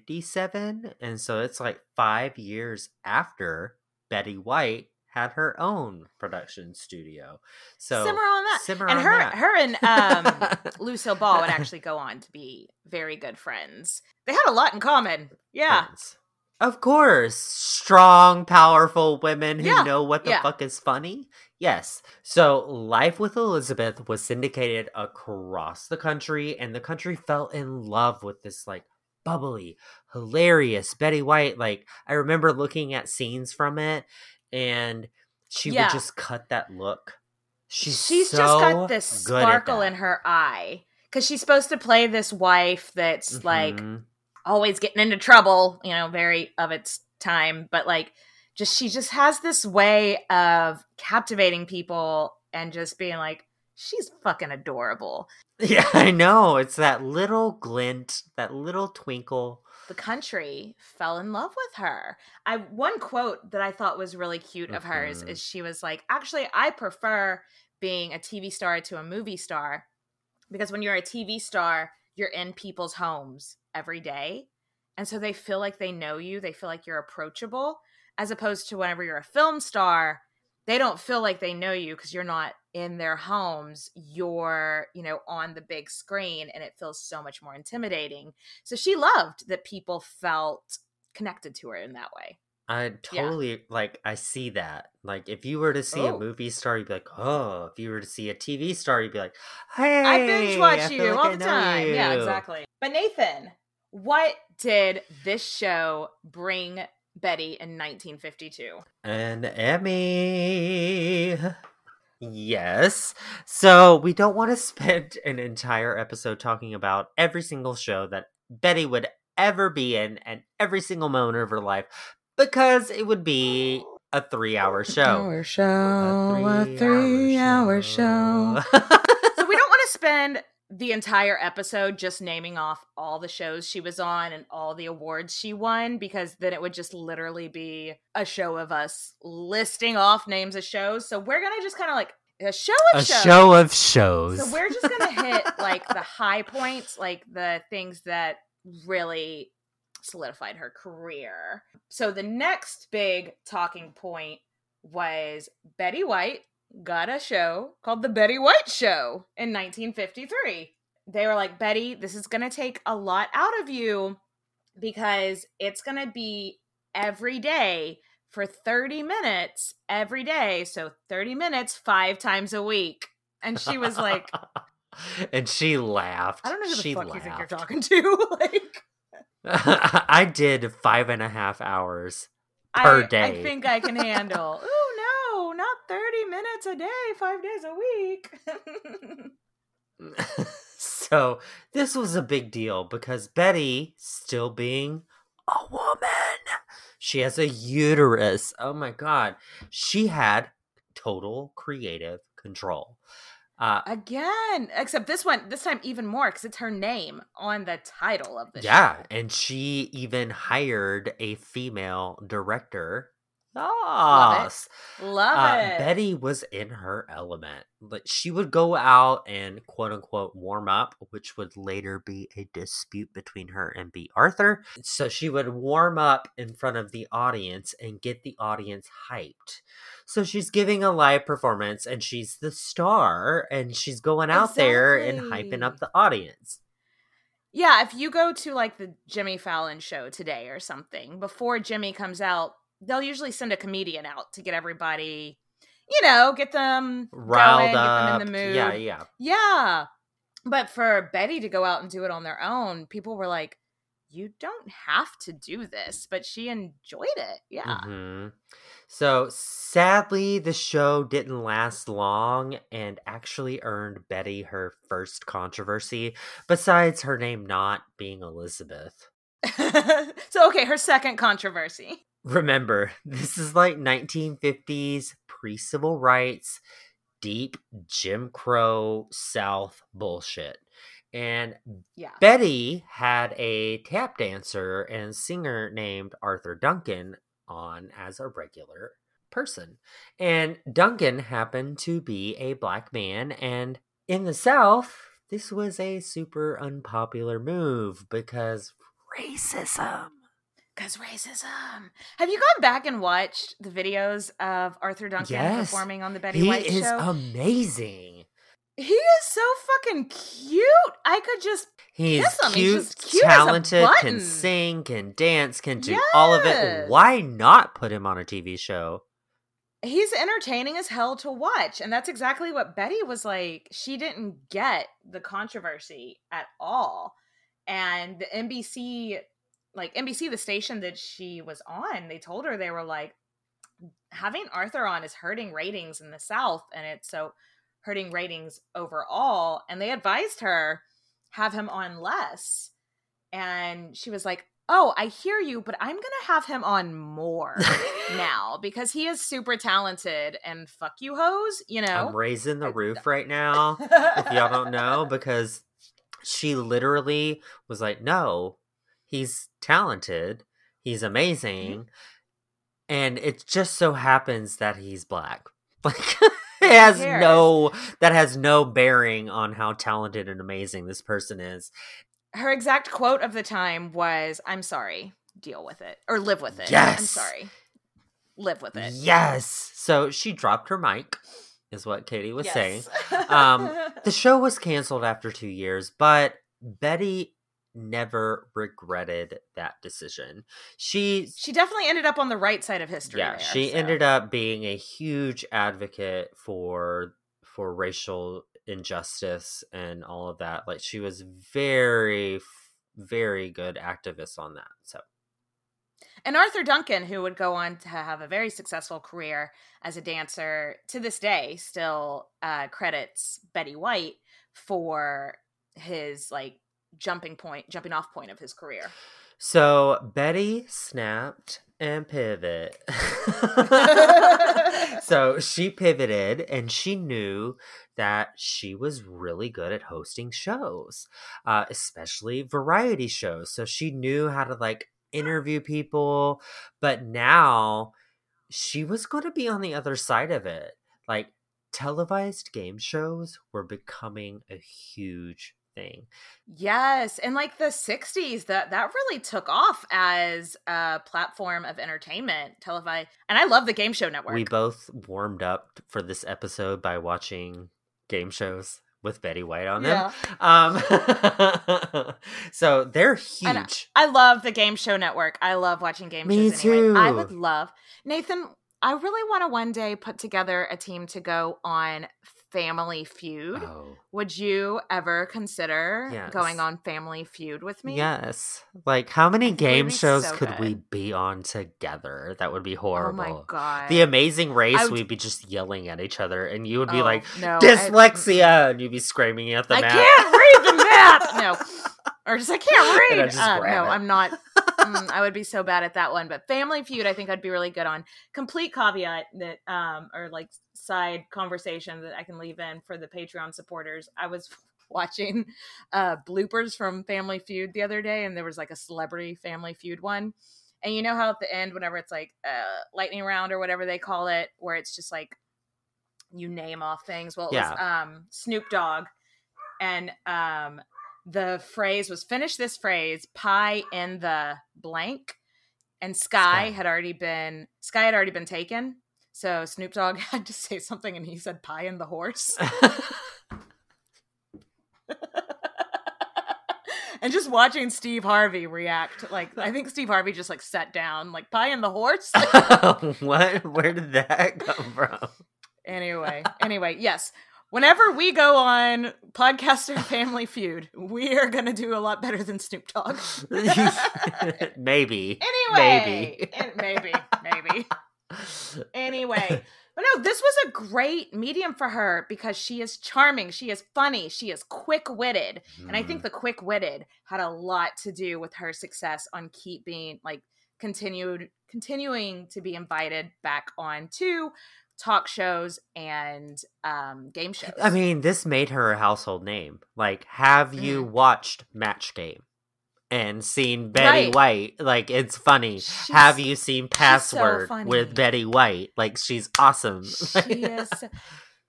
1957, and so it's like five years after Betty White had her own production studio. So simmer on that. simmer and on her, that. her and um, Lucille Ball would actually go on to be very good friends. They had a lot in common. Yeah. Friends. Of course, strong, powerful women who Yeah, know what the yeah. fuck is funny. Yes. So, Life with Elizabeth was syndicated across the country, and the country fell in love with this like bubbly, hilarious. Betty White, like I remember looking at scenes from it and she Yeah. would just cut that look. She's she's so just got this sparkle in her eye because she's supposed to play this wife that's like Mhm. Always getting into trouble, you know, very of its time, but like just she just has this way of captivating people and just being like she's fucking adorable. Yeah, I know. It's that little glint, that little twinkle. The country fell in love with her. I one quote that I thought was really cute of hers Mhm. is she was like, "Actually, I prefer being a TV star to a movie star because when you're a TV star, you're in people's homes every day. And so they feel like they know you, they feel like you're approachable, as opposed to whenever you're a film star, they don't feel like they know you because you're not in their homes. You're, you know, on the big screen and it feels so much more intimidating. So she loved that people felt connected to her in that way. I totally like I see that. Like if you were to see Oh. a movie star, you'd be like, oh. If you were to see a TV star, you'd be like, hey, I binge watch I you like all the time. Yeah, exactly. But Nathan, what did this show bring Betty in 1952? An Emmy. Yes. So we don't want to spend an entire episode talking about every single show that Betty would ever be in and every single moment of her life because it would be a three hour show. Hour show, A three-hour show. so we don't want to spend the entire episode just naming off all the shows she was on and all the awards she won because then it would just literally be a show of us listing off names of shows. So we're gonna just kind of like a show of a shows. show of shows. So we're just gonna hit like the high points, like the things that really solidified her career. So the next big talking point was Betty White got a show called The Betty White Show in 1953. They were like, Betty, this is gonna take a lot out of you because it's gonna be every day for 30 minutes every day. So 30 minutes five times a week. And she was like, and she laughed. I don't know who the she fuck you think you're talking to. like, I did five and a half hours. Per I, day. I think I can handle. oh not 30 minutes a day, five days a week. so this was a big deal because Betty, still being a woman, she has a uterus. Oh my god. She had total creative control. Uh, Again, except this one, this time even more because it's her name on the title of the yeah, show. and she even hired a female director. Love it. Love Uh, it. Betty was in her element. Like she would go out and quote unquote warm up, which would later be a dispute between her and Bea Arthur. So she would warm up in front of the audience and get the audience hyped. So she's giving a live performance and she's the star and she's going out there and hyping up the audience. Yeah, if you go to like the Jimmy Fallon show today or something, before Jimmy comes out, they'll usually send a comedian out to get everybody, you know, get them Riled going, up. them in the mood. Yeah, yeah. Yeah. But for Betty to go out and do it on their own, people were like, you don't have to do this. But she enjoyed it. Yeah. Mhm. So sadly, the show didn't last long and actually earned Betty her first controversy, besides her name not being Elizabeth. so, okay, her second controversy. Remember, this is like 1950s pre civil rights, deep Jim Crow South bullshit. And Yeah. Betty had a tap dancer and singer named Arthur Duncan on as a regular person. And Duncan happened to be a black man. And in the South, this was a super unpopular move because racism. Because racism. Have you gone back and watched the videos of Arthur Duncan Yes. performing on the Betty He White is show? amazing. he is so fucking cute. I could just He's Kiss him. He's just cute talented, can sing, can dance, can do all of it. Why not put him on a TV show? he's entertaining as hell to watch and that's exactly what betty was like she didn't get the controversy at all and the NBC like NBC the station that she was on, they told her they were like having Arthur on is hurting ratings in the South and it's so hurting ratings overall and they advised her have him on less. And she was like, oh, I hear you, but I'm going to have him on more now because he is super talented and fuck you, hoes. You know, I'm raising the roof right now, if y'all don't know, because she literally was like, no, he's talented, he's Mm-hmm. amazing. And it just so happens that he's black. Like, it has no, that has no bearing on how talented and amazing this person is. Her exact quote of the time was, I'm sorry, deal with it or live with it. Yes, I'm sorry, live with it. Yes. So she dropped her mic, is what Katie was saying. Um, The show was canceled after two years, but Betty never regretted that decision. She, she definitely ended up on the right side of history. yeah, there, she so. ended up being a huge advocate for for racial injustice and all of that. Like she was very, very good activist on that. So And Arthur Duncan, who would go on to have a very successful career as a dancer, to this day still uh, credits Betty White for his like jumping point, jumping off point of his career. So Betty snapped and pivot. so she pivoted and she knew that she was really good at hosting shows, uh, especially variety shows. So she knew how to like interview people, but now she was going to be on the other side of it. Like televised game shows were becoming a huge thing. Yes, and like the '60s, that that really took off as a platform of entertainment, televised. And I love the Game Show Network. We both warmed up for this episode by watching game shows with Betty White on them. Um, so they're huge. I love the Game Show Network. I love watching game Me shows. Anyway. I would love Nathan. I really want to one day put together a team to go on Family Feud. Oh, Would you ever consider Yes. going on Family Feud with me? yes. Like, how many game shows so could we be on together? That would be Oh horrible. my god. The Amazing Race, would- we'd be just yelling at each other, and you would be Oh, like, no, I- dyslexia, and you'd be screaming at the I map. I can't read the map. No, or just I can't read. I Uh, no, it. I'm not. Mm, I would be so bad at that one. But Family Feud, I think I'd be really good on. Complete caveat that, um, or like side conversation that I can leave in for the Patreon supporters. I was watching uh bloopers from Family Feud the other day, and there was like a celebrity Family Feud one. And you know how at the end, whenever it's like uh lightning round or whatever they call it, where it's just like you name off things. Well, it was um Snoop Dogg, and um the phrase was finish this phrase pie in the blank, and Sky, Sky. had already been Sky had already been taken. So Snoop Dogg had to say something, and he said pie in the horse. and just watching Steve Harvey react, like I think Steve Harvey just like sat down, like pie in the horse. what? Where did that come from? anyway, anyway, yes. Whenever we go on podcaster Family Feud, we are gonna do a lot better than Snoop Dogg. Maybe. anyway, Maybe. maybe, maybe. Anyway, but no, this was a great medium for her because she is charming, she is funny, she is quick witted, and I Mm. think the quick witted had a lot to do with her success on keep being like continued continuing to be invited back on to talk shows and um game shows. I mean, this made her a household name. Like, have you Mm. watched Match Game and seen Betty Right. White? Like, it's funny. She's- have you seen Password funny. with Betty White? Like, she's awesome. she is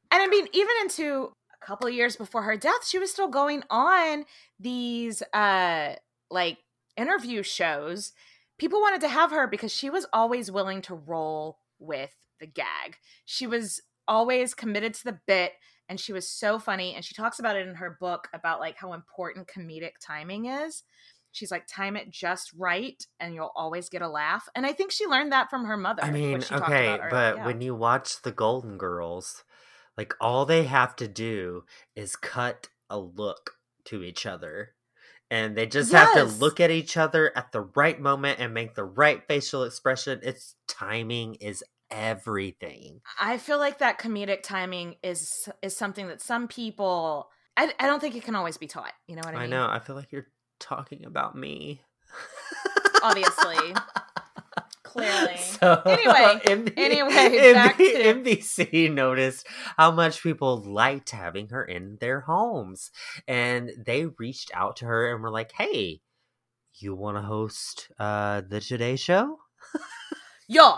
and i mean even into a couple of years before her death she was still going on these uh like interview shows people wanted to have her because she was always willing to roll with the gag she was always committed to the bit and she was so funny and she talks about it in her book about like how important comedic timing is she's like time it just right and you'll always get a laugh and i think she learned that from her mother I mean, okay, but Yeah. when you watch the Golden Girls, like all they have to do is cut a look to each other and they just have to look at each other at the right moment and make the right facial expression. It's timing is everything. I feel like that comedic timing is is something that some people I, I don't think it can always be taught. You know what I mean? I, know. I feel like you're talking about me. Obviously. Clearly. So, Anyway, anyway, back NB- to- NBC noticed how much people liked having her in their homes, and they reached out to her and were like, "Hey, you want to host uh, the Today Show?" Yo,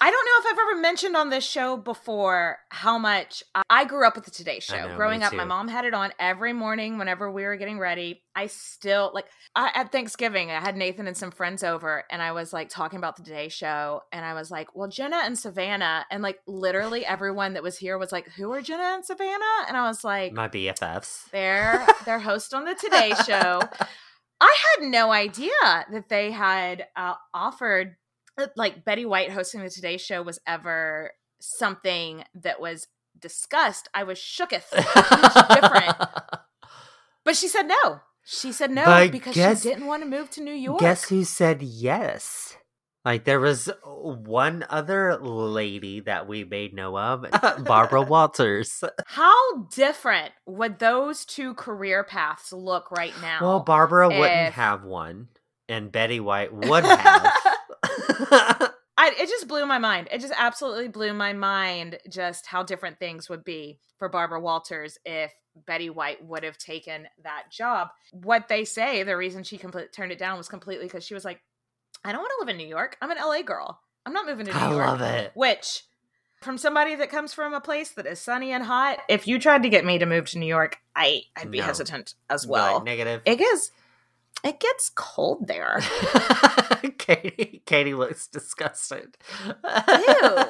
I don't know if I've ever mentioned on this show before how much I- grew up with the Today Show. know, Growing up, my mom had it on every morning whenever we were getting ready. I still like I, at Thanksgiving, I had Nathan and some friends over, and I was like talking about the Today Show, and I was like, "Well, Jenna and Savannah," and like literally everyone that was here was like, "Who are Jenna and Savannah?" And I was like, My BFFs. they're they're host on the Today Show. I had no idea that they had uh, offered Uh, like Betty White hosting the Today Show was ever something that was discussed. I was shooketh. different. But she said no. She said no But because guess- she didn't want to move to New York. Guess who said yes? Like there was one other lady that we made know of, Barbara Walters. How different would those two career paths look right now? Well, Barbara if- wouldn't have one, and Betty White would have. I, it just blew my mind. It just absolutely blew my mind just how different things would be for Barbara Walters if Betty White would have taken that job. What they say, the reason she complete, turned it down was completely because she was like, I don't want to live in New York. I'm an LA girl. I'm not moving to New I York. I love it. Which, from somebody that comes from a place that is sunny and hot, if you tried to get me to move to New York, I, I'd be No. hesitant as like, well. negative. it gets, it gets cold there. Katie, Katie looks disgusted. Ew.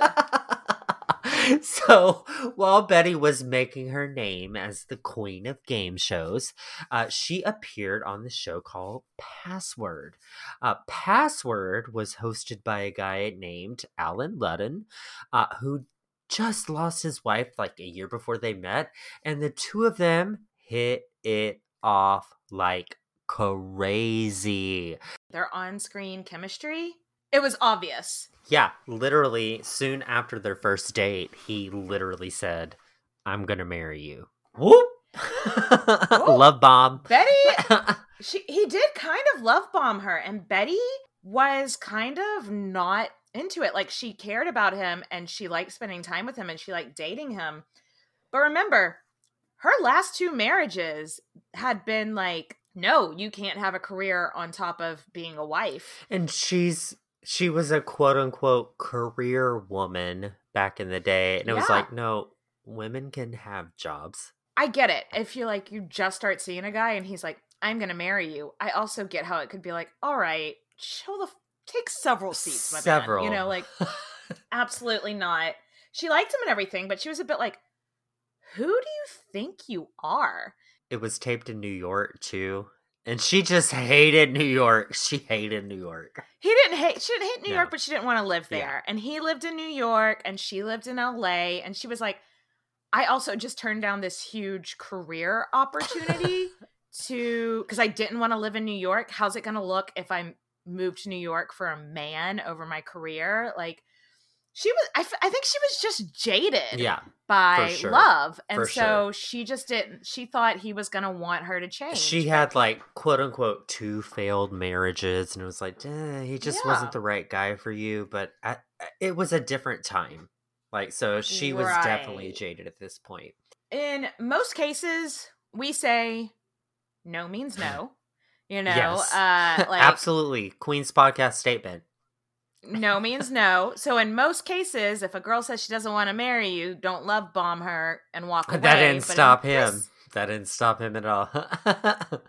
so while Betty was making her name as the queen of game shows, uh, she appeared on the show called Password. Uh, Password was hosted by a guy named Allen Ludden, uh, who just lost his wife like a year before they met, and the two of them hit it off like crazy. Their on screen chemistry, it was obvious. Yeah, literally, soon after their first date, he literally said, I'm gonna marry you. Whoop! Love bomb. Betty, she he did kind of love bomb her, and Betty was kind of not into it. Like she cared about him and she liked spending time with him and she liked dating him. But remember, her last two marriages had been like, no, you can't have a career on top of being a wife. and she's she was a quote unquote career woman back in the day. And it was like, no, women can have jobs. I get it. If you like you just start seeing a guy and he's like, I'm gonna marry you. I also get how it could be like, all right, chill the f- take several seats, my man." Several. You know, like absolutely not. She liked him and everything, but she was a bit like, who do you think you are? It was taped in New York too. And she just hated New York. She hated New York. He didn't hate she didn't hate New No. York, but she didn't want to live Yeah. there. And he lived in New York and she lived in LA. And she was like, I also just turned down this huge career opportunity to because I didn't want to live in New York. How's it gonna look if I moved to New York for a man over my career? Like she was I, f- I think she was just jaded Yeah. by sure. love. And For so sure. she just didn't she thought he was gonna want her to change. She had like quote unquote two failed marriages, and it was like, eh, he just Yeah. wasn't the right guy for you. But I, it was a different time. Like, so she was definitely jaded at this point. in most cases we say no means no you know yes. uh like Absolutely. Queen's podcast statement. No means no so in most cases if a girl says she doesn't want to marry you don't love bomb her and walk away that didn't But stop him. this- That didn't stop him at all.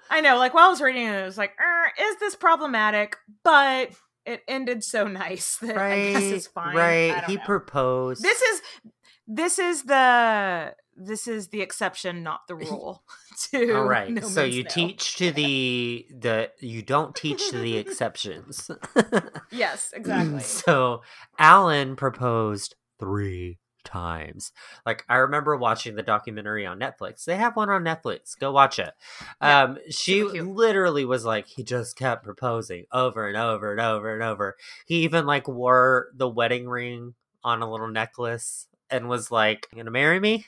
i know like while i was reading it it was like er, is this problematic but it ended so nice that i guess it's fine Right. He know. proposed. this is this is the this is the exception not the rule to all right. no so you no. teach to the the you don't teach to the exceptions. yes exactly so Allen proposed three times. Like I remember watching the documentary on Netflix. They have one on Netflix. Go watch it. Yeah, um she literally was like he just kept proposing over and over and over and over. He even like wore the wedding ring on a little necklace and was like, "You gonna marry me?"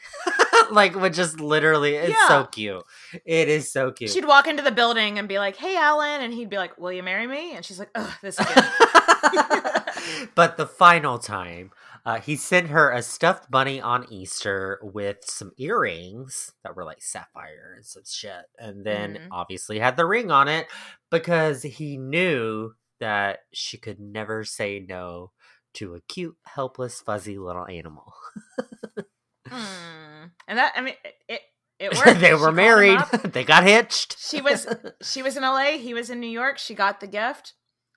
like, would just literally, it's so cute. It is so cute. She'd walk into the building and be like, "Hey, Allen," and he'd be like, "Will you marry me?" And she's like, "Ugh, this again." but the final time, uh, he sent her a stuffed bunny on Easter with some earrings that were like sapphire and some shit. And then Mhm. obviously had the ring on it because he knew that she could never say no to a cute, helpless, fuzzy little animal. Hmm. And that, I mean, it it, worked. they were married. they got hitched. She was she was in LA. He was in New York. She got the gift.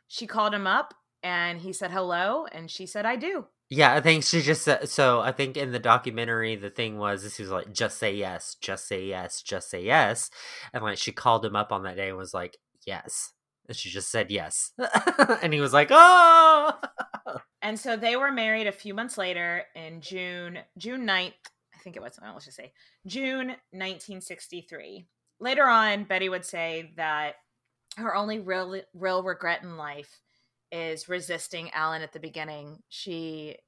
She called him up, and he said hello, and she said, "I do." Yeah, I think she just said, so. I think in the documentary, the thing was this was like, just say yes, just say yes, just say yes. And like, she called him up on that day and was like, yes. And she just said yes. and he was like, oh. And so they were married a few months later in June, June 9th, I think it was, well, let's just say June 1963. Later on, Betty would say that her only real real regret in life is resisting Allen at the beginning. She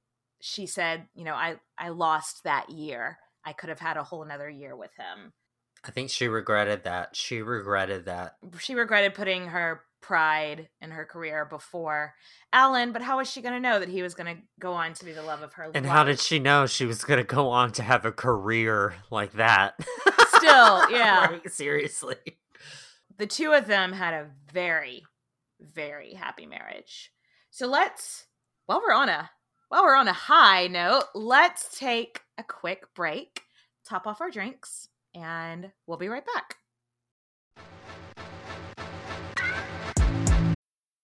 she said, you know, I I lost that year. I could have had a whole another year with him. I think she regretted that. She regretted that. She regretted putting her pride in her career before Allen, but how was she going to know that he was going to go on to be the love of her And life? how did she know she was going to go on to have a career like that? Still, yeah. Seriously. the two of them had a very very happy marriage so let's while we're on a while we're on a high note let's take a quick break top off our drinks and we'll be right back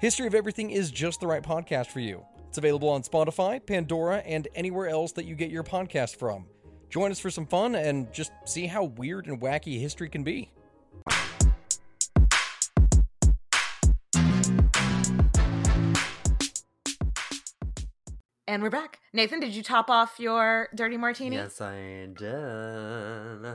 History of Everything is just the right podcast for you. It's available on Spotify, Pandora, and anywhere else that you get your podcast from. Join us for some fun and just see how weird and wacky history can be. and we're back nathan did you top off your dirty martini Yes, I did.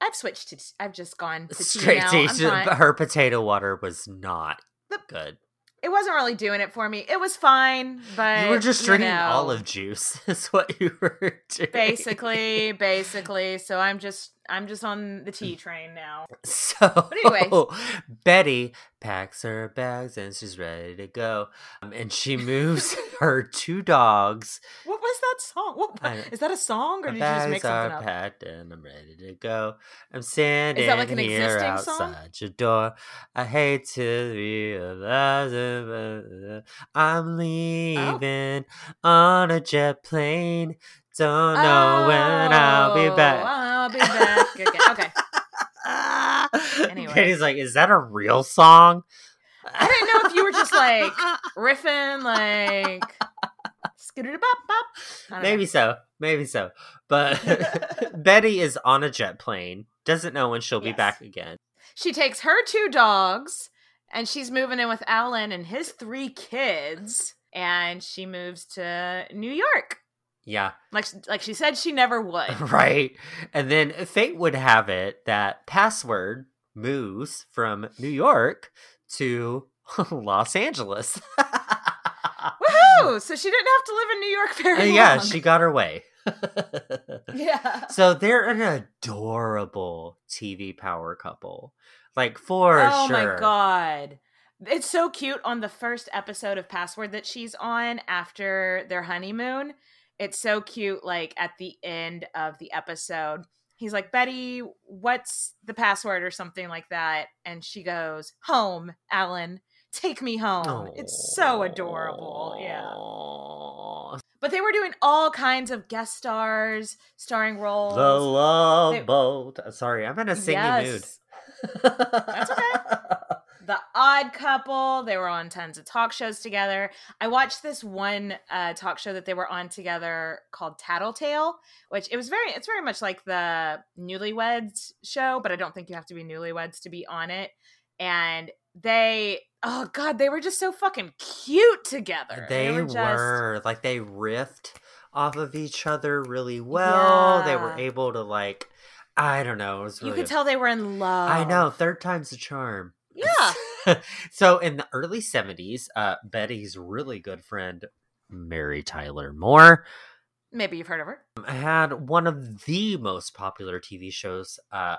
i've switched to i've just gone to tea Straight now. tea. I'm fine. But her potato water was not The- good. It wasn't really doing it for me it was fine but You were just drinking know, olive juice. Is what you were doing. basically basically so i'm just i'm just on the tea train now So, anyways. Betty packs her bags and she's ready to go. Um, and she moves her two dogs. what was that song what, I- is that a song or did you just make something up packed and I'm ready to go. I'm standing like an here outside song? your door. I hate to realize it, but uh, I'm Oh. leaving on a jet plane. Don't know when I'll be Oh, back. I'll be back again. Okay. Anyway. Betty's like, is that a real song? I didn't know if you were just like riffing, like skittery bop bop. Maybe know. so. Maybe so. But Betty is on a jet plane, doesn't know when she'll be back again. She takes her two dogs and she's moving in with Allen and his three kids, and she moves to New York. Yeah, Like like she said she never would. right. And then fate would have it that Password moves from New York to Los Angeles. Oh, so she didn't have to live in New York Uh, very long. yeah, she got her way. Yeah. so they're an adorable TV power couple. Like for oh sure. Oh my god. It's so cute on the first episode of Password that she's on after their honeymoon. It's so cute like at the end of the episode. He's like, "Betty, what's the password or something like that?" And she goes, "Home, Allen. Take me home." It's so adorable. Yeah. But they were doing all kinds of guest stars, starring roles. The love They- boat. Sorry, I'm in a singing mood. That's okay. The Odd Couple. They were on tons of talk shows together. I watched this one uh, talk show that they were on together called Tattletale, which it was very. It's very much like the Newlyweds show, but I don't think you have to be newlyweds to be on it. And they, oh god, they were just so fucking cute together. They were were, just- like they riffed off of each other really well. They were able to like I don't know, it was You really could tell they were in love. I know, third time's a charm. Yeah. so in the early 70s, uh Betty's really good friend Mary Tyler Moore Maybe you've heard of her. had one of the most popular TV shows, uh,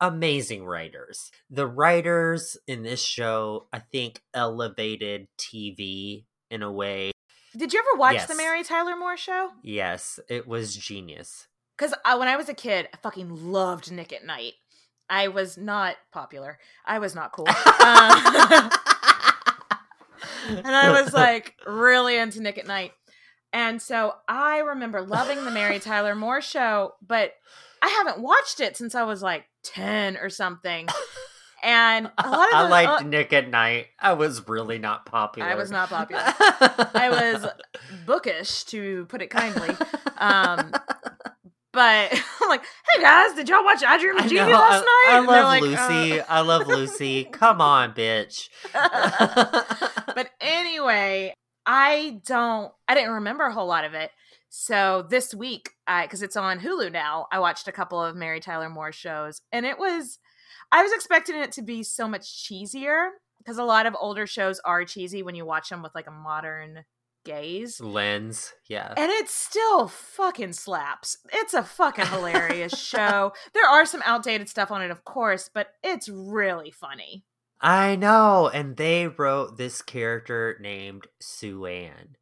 amazing writers. The writers in this show, I think, elevated TV in a way. Did you ever watch Yes. the Mary Tyler Moore show? Yes, it was genius. Because when I was a kid, I fucking loved Nick at Night. I was not popular. I was not cool. Uh, and I was like really into Nick at Night. And so I remember loving the Mary Tyler Moore show, but I haven't watched it since I was like 10 or something. And a lot of I the- liked uh, Nick at Night. I was really not popular. I was not popular. I was bookish, to put it kindly. Um, but I'm like, hey guys, did y'all watch I Dream of Jeannie last I, night? I And they're love like, Lucy. "Uh." I love Lucy. Come on, bitch. but anyway, I don't, I didn't remember a whole lot of it. So this week, because it's on Hulu now, I watched a couple of Mary Tyler Moore shows, and it was, I was expecting it to be so much cheesier because a lot of older shows are cheesy when you watch them with like a modern gaze. Lens, yeah. And it still fucking slaps. It's a fucking hilarious show. There are some outdated stuff on it, of course, but it's really funny. I know. And they wrote this character named Sue Ann.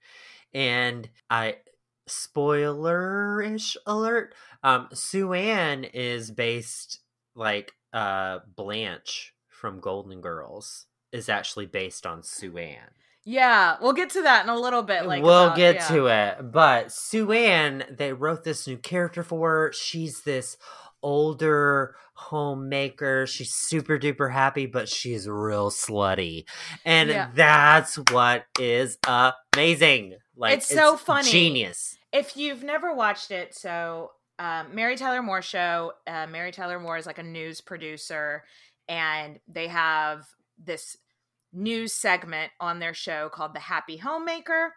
And I spoiler-ish alert. Um, Sue Ann is based like uh Blanche from Golden Girls is actually based on Sue Ann. Yeah, we'll get to that in a little bit. Like we'll about- get yeah. to it. But Sue Ann, they wrote this new character for her. She's this older homemaker. She's super duper happy, but she's real slutty. And Yeah. that's what is amazing. Like It's so funny. Genius. If you've never watched it, so um, Mary Tyler Moore show. Uh, Mary Tyler Moore is like a news producer, and they have this news segment on their show called The Happy Homemaker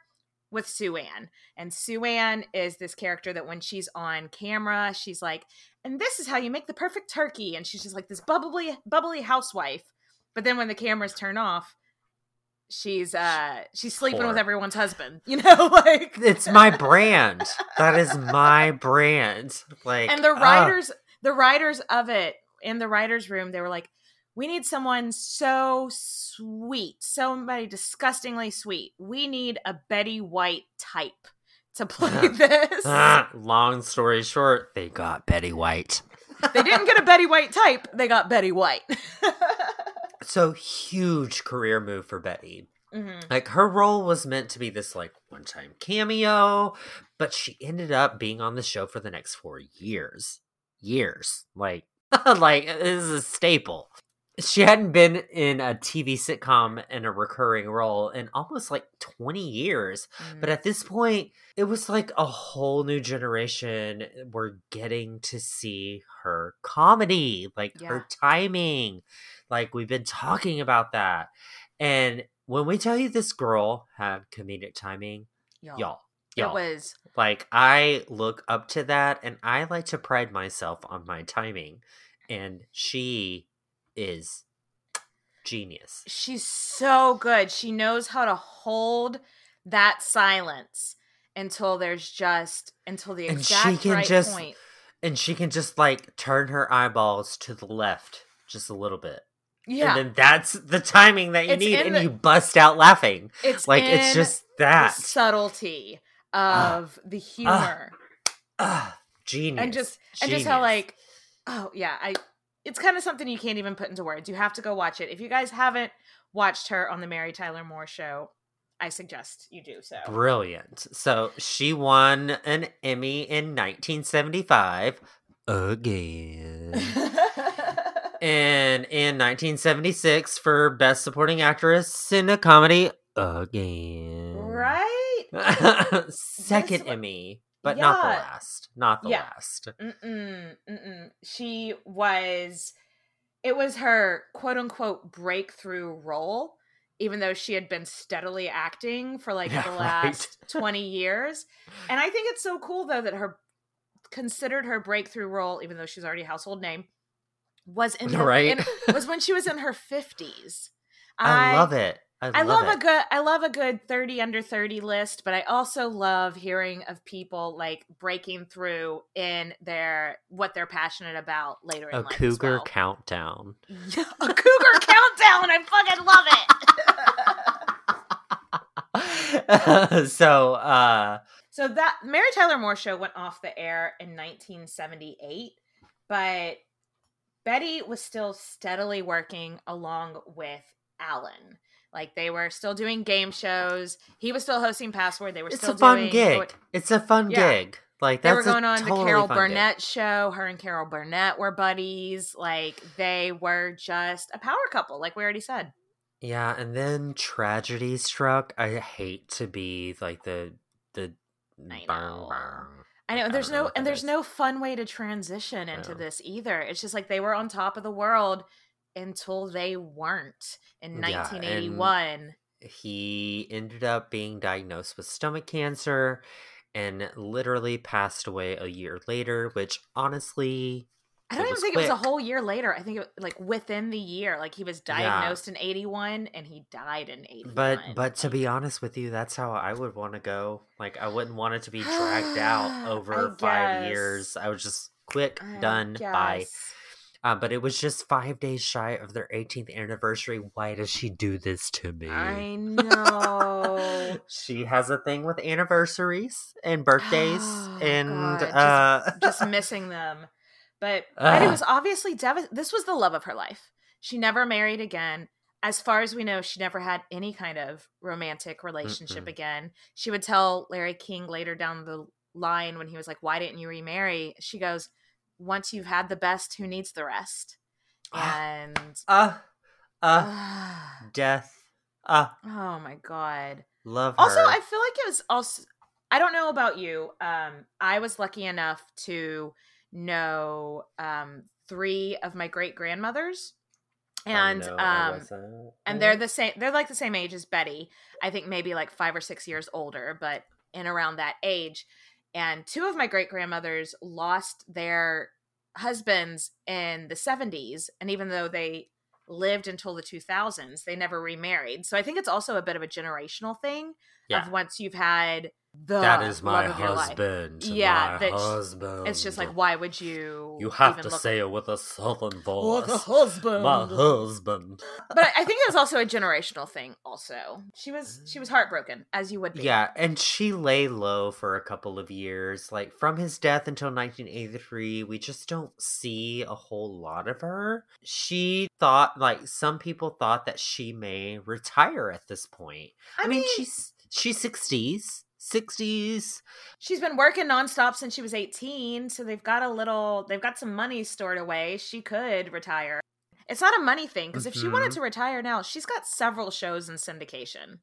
with Sue Ann. And Sue Ann is this character that when she's on camera, she's like, and this is how you make the perfect turkey. And she's just like this bubbly, bubbly housewife. But then when the cameras turn off, she's uh she's sleeping with everyone's husband. You know, like It's my brand. that is my brand. Like and the writers the writers of it in the writers room they were like we need someone so sweet somebody disgustingly sweet we need a betty white type to play this long story short, they got Betty White. they didn't get a betty white type they got betty white So huge career move for Betty. Mhm. Like her role was meant to be this like one-time cameo, but she ended up being on the show for the next 4 years. Years. Like like this is a staple. She hadn't been in a TV sitcom in a recurring role in almost like 20 years. But at this mm. point, it was like a whole new generation were getting to see her comedy, like Yeah. her timing. Like we've been talking about that. And when we tell you this girl had comedic timing, y'all, y'all, it y'all, was like I look up to that and I like to pride myself on my timing. And she is genius. she's so good she knows how to hold that silence until there's just until the And she can right just- point. And she can just like turn her eyeballs to the left just a little bit. Yeah, And then that's the timing that you It's need, and the- you bust out laughing. it's Like it's just that. subtlety of the humor Ah, genius. and just and just how like oh yeah I it's kind of something you can't even put into words. You have to go watch it. If you guys haven't watched her on the Mary Tyler Moore show, I suggest you do so. Brilliant. So she won an Emmy in 1975 again. and in 1976 for Best Supporting Actress in a Comedy again. right? Second Emmy, but not the last. Not the Yeah. last. Mm-mm, mm-mm. She was, it was her quote unquote breakthrough role, even though she had been steadily acting for like Yeah, the right. last 20 years. And I think it's so cool though that her considered her breakthrough role, even though she's already a household name, was in her, Right? in- was when she was in her 50s. I, love it. I, I love, it. a good I love a good 30 under 30 list, but I also love hearing of people like breaking through in their what they're passionate about later in a life. cougar well. countdown. A cougar countdown. I fucking love it. so uh so that Mary Tyler Moore show went off the air in 1978, but Betty was still steadily working along with Allen. Like they were still doing game shows. He was still hosting Password. They were still doing it's still a fun doing gig. It's a fun Yeah. gig. Like they were going on totally the Carol fun gig. Burnett show. Her and Carol Burnett were buddies. Like they were just a power couple, like we already said. Yeah, and then tragedy struck. I hate to be like the the I know. burn. I know I there's know no and there's is. no fun way to transition into No. this either. It's just like they were on top of the world until they weren't in Yeah, 1981. He ended up being diagnosed with stomach cancer and literally passed away a year later, which honestly I don't even think it was a whole year later. I think it like within the year. Like he was Yeah. diagnosed in 81 and he died in 81. But but to be honest with you, that's how I would want to go. Like I wouldn't want it to be dragged out over five guess. years. I was just quick, I done, bye. Uh, but it was just five days shy of their 18th anniversary. Why does she do this to me? I know. she has a thing with anniversaries and birthdays, Oh, and God, just- uh, just missing them. But Betty Ugh. was obviously devastated. This was the love of her life. She never married again. As far as we know, she never had any kind of romantic relationship Mm-mm. again. She would tell Larry King later down the line when he was like, Why didn't you remarry? She goes, Once you've had the best, who needs the rest? And uh, uh, oh death. Uh, oh my god. love her. Also, I feel like it was also I don't know about you. Um I was lucky enough to know um three of my great grandmothers. And um and they're the same they're like the same age as Betty. I think maybe like 5 or 6 years older, but in around that age. And two of my great grandmothers lost their husbands in the 70s and even though they lived until the 2000s, they never remarried. So I think it's also a bit of a generational thing Yeah. of once you've had the that is my love of your life. husband. Yeah, my husband. It's just like why would you you have to say it with a southern voice. the husband. My husband. but I- I think it was also a generational thing also. She was she was heartbroken as you would be. Yeah, and she lay low for a couple of years. Like from his death until 1983, we just don't see a whole lot of her. She thought, like, some people thought that she may retire at this point. I, mean, she's she's 60s, 60s. she's been working nonstop since she was 18, so they've got a little they've got some money stored away. She could retire. It's not a money thing because if she wanted Mhm. to retire now, she's got several shows in syndication.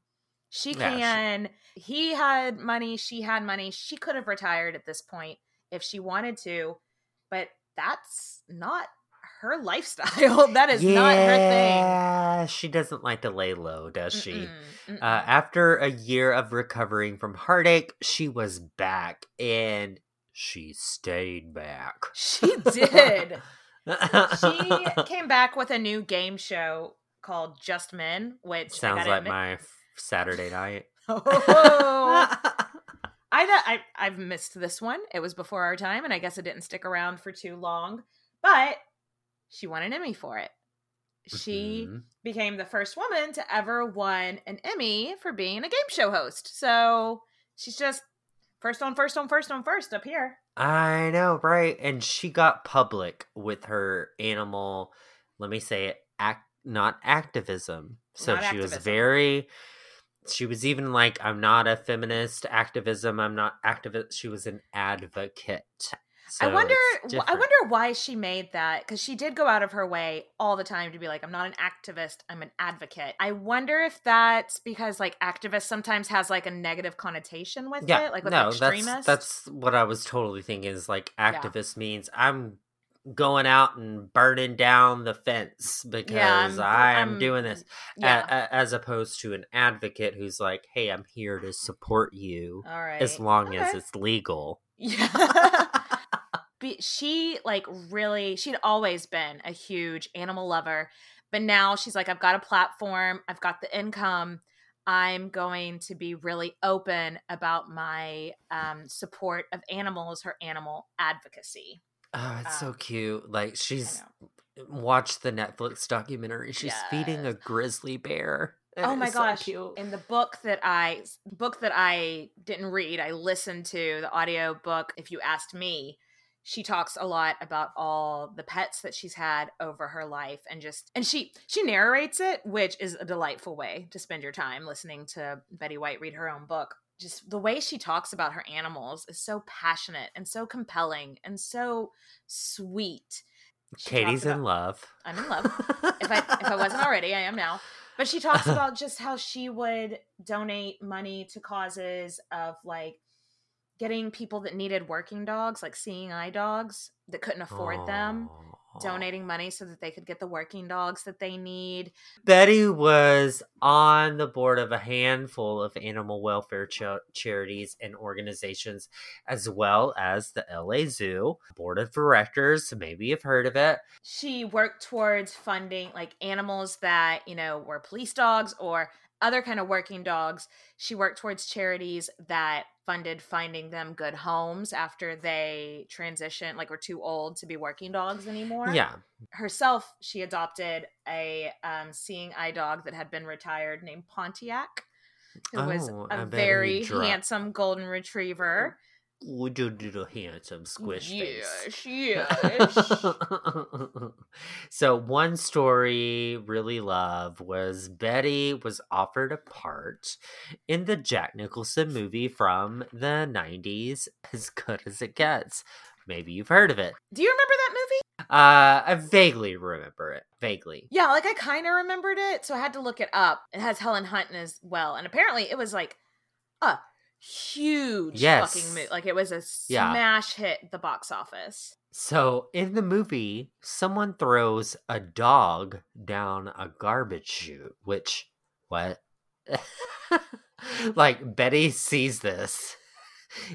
She Yeah, she- can. He had money. She had money. She could have retired at this point if she wanted to, but that's not her lifestyle. that is not her thing. Yeah, she doesn't like to lay low, does she? Mm-mm, mm-mm. Uh, after a year of recovering from heartache, she was back and she stayed back. she did. she came back with a new game show called Just Men, which Sounds like admit- my Saturday night. Oh, I, I I've missed this one. It was before our time, and I guess it didn't stick around for too long. But she won an Emmy for it. She Mhm. became the first woman to ever won an Emmy for being a game show host. So she's just first on first on first on first up here. I know, right? And she got public with her animal, let me say it, act not activism. So Not she was very she was even like, I'm not a feminist activism, I'm not activist. She was an advocate. I wonder. I wonder why she made that because she did go out of her way all the time to be like, "I'm not an activist. I'm an advocate." I wonder if that's because like activist sometimes has like a negative connotation with Yeah, it, like with no, extremist. that's that's what I was totally thinking. Is like activist means I'm going out and burning down the fence because I'm- I'm, I'm- doing this, yeah. a- as opposed to an advocate who's like, "Hey, I'm here to support you all right. as long as it's legal." Yeah. Be- she like really she'd always been a huge animal lover, but now she's like I've got a platform, I've got the income. I'm going to be really open about my um, support of animals, her animal advocacy. Oh, it's so Um, cute. Like she's watched the Netflix documentary. She's feeding a grizzly bear. and oh my so gosh! cute. In the book that I book that I didn't read, I listened to the audio book. If you asked me, she talks a lot about all the pets that she's had over her life, and just and she she narrates it, which is a delightful way to spend your time listening to Betty White read her own book. Just the way she talks about her animals is so passionate and so compelling and so sweet. She Katie's about- in love. I'm in love. if I if I wasn't already, I am now. But she talks about just how she would donate money to causes of like getting people that needed working dogs, like seeing eye dogs that couldn't afford them, donating money so that they could get the working dogs that they need. Betty was on the board of a handful of animal welfare cha- charities and organizations, as well as the LA Zoo board of directors. Maybe you've heard of it. She worked towards funding like animals that, you know, were police dogs or other kind of working dogs. She worked towards charities that funded finding them good homes after they transitioned, like were too old to be working dogs anymore. Yeah, herself she adopted a um, seeing eye dog that had been retired named pontiac who was Oh, I a he very dro- handsome golden retriever would you do the handsome squish face? yes yes so one story really love was Betty was offered a part in the Jack Nicholson movie from the 90s As Good as It Gets. Maybe you've heard of it. do you remember that movie Uh I vaguely remember it. Vaguely. yeah like i kind of remembered it so i had to look it up it has helen hunt in as well and apparently it was like a huge Yes. fucking movie like it was a Yeah. smash hit the box office So in the movie, someone throws a dog down a garbage chute, which what? like Betty sees this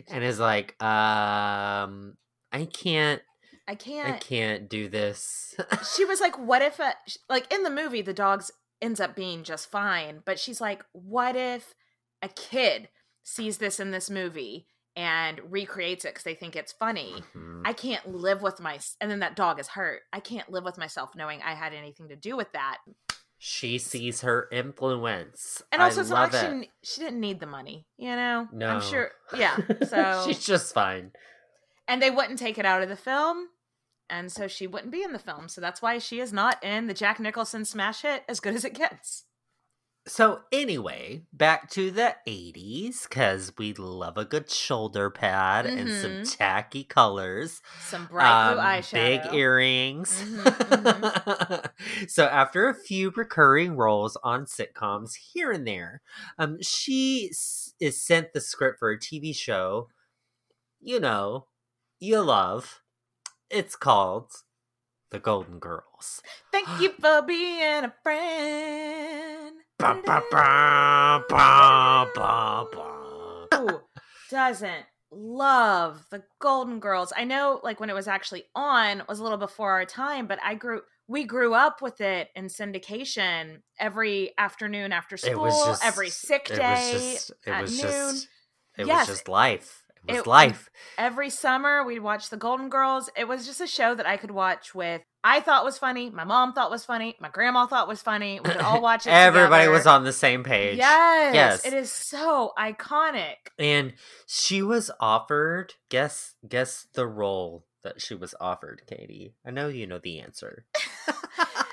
and is like, um I can't i can't I can't do this. she was like, "What if a like in the movie the dogs ends up being just fine, but she's like, what if a kid sees this in this movie and recreates it because they think it's funny? Mhm. I can't live with my and then that dog is hurt. I can't live with myself knowing I had anything to do with that. She sees her influence. And also, I it's love like it. she she didn't need the money, you know. No. I'm sure. Yeah. So she's just fine. and they wouldn't take it out of the film. And so she wouldn't be in the film. So that's why she is not in the Jack Nicholson smash hit as good as it gets. So anyway, back to the 80s cuz we love a good shoulder pad and some Mhm. tacky colors. Some bright blue um, eyeshadow. Big earrings. Mhm, so after a few recurring roles on sitcoms here and there, um, she s- is sent the script for a TV show. You know, you love. It's called The Golden Girls. Thank you for being a friend. Ba, ba, ba. Who doesn't love the Golden Girls? I know, like when it was actually on, was a little before our time, but I grew. we grew up with it in syndication every afternoon after school, just every sick It day was just. It at was noon. just. It Yes. was just life. It was It- life. Every summer, we'd watch The Golden Girls. It was just a show that I could watch with. I thought was funny. My mom thought was funny. My grandma thought was funny. We could all watch it. Everybody together. was on the same page. Yes, Yes. it is so iconic. And she was offered. Guess. Guess the role that she was offered, Katie. I know you know the answer.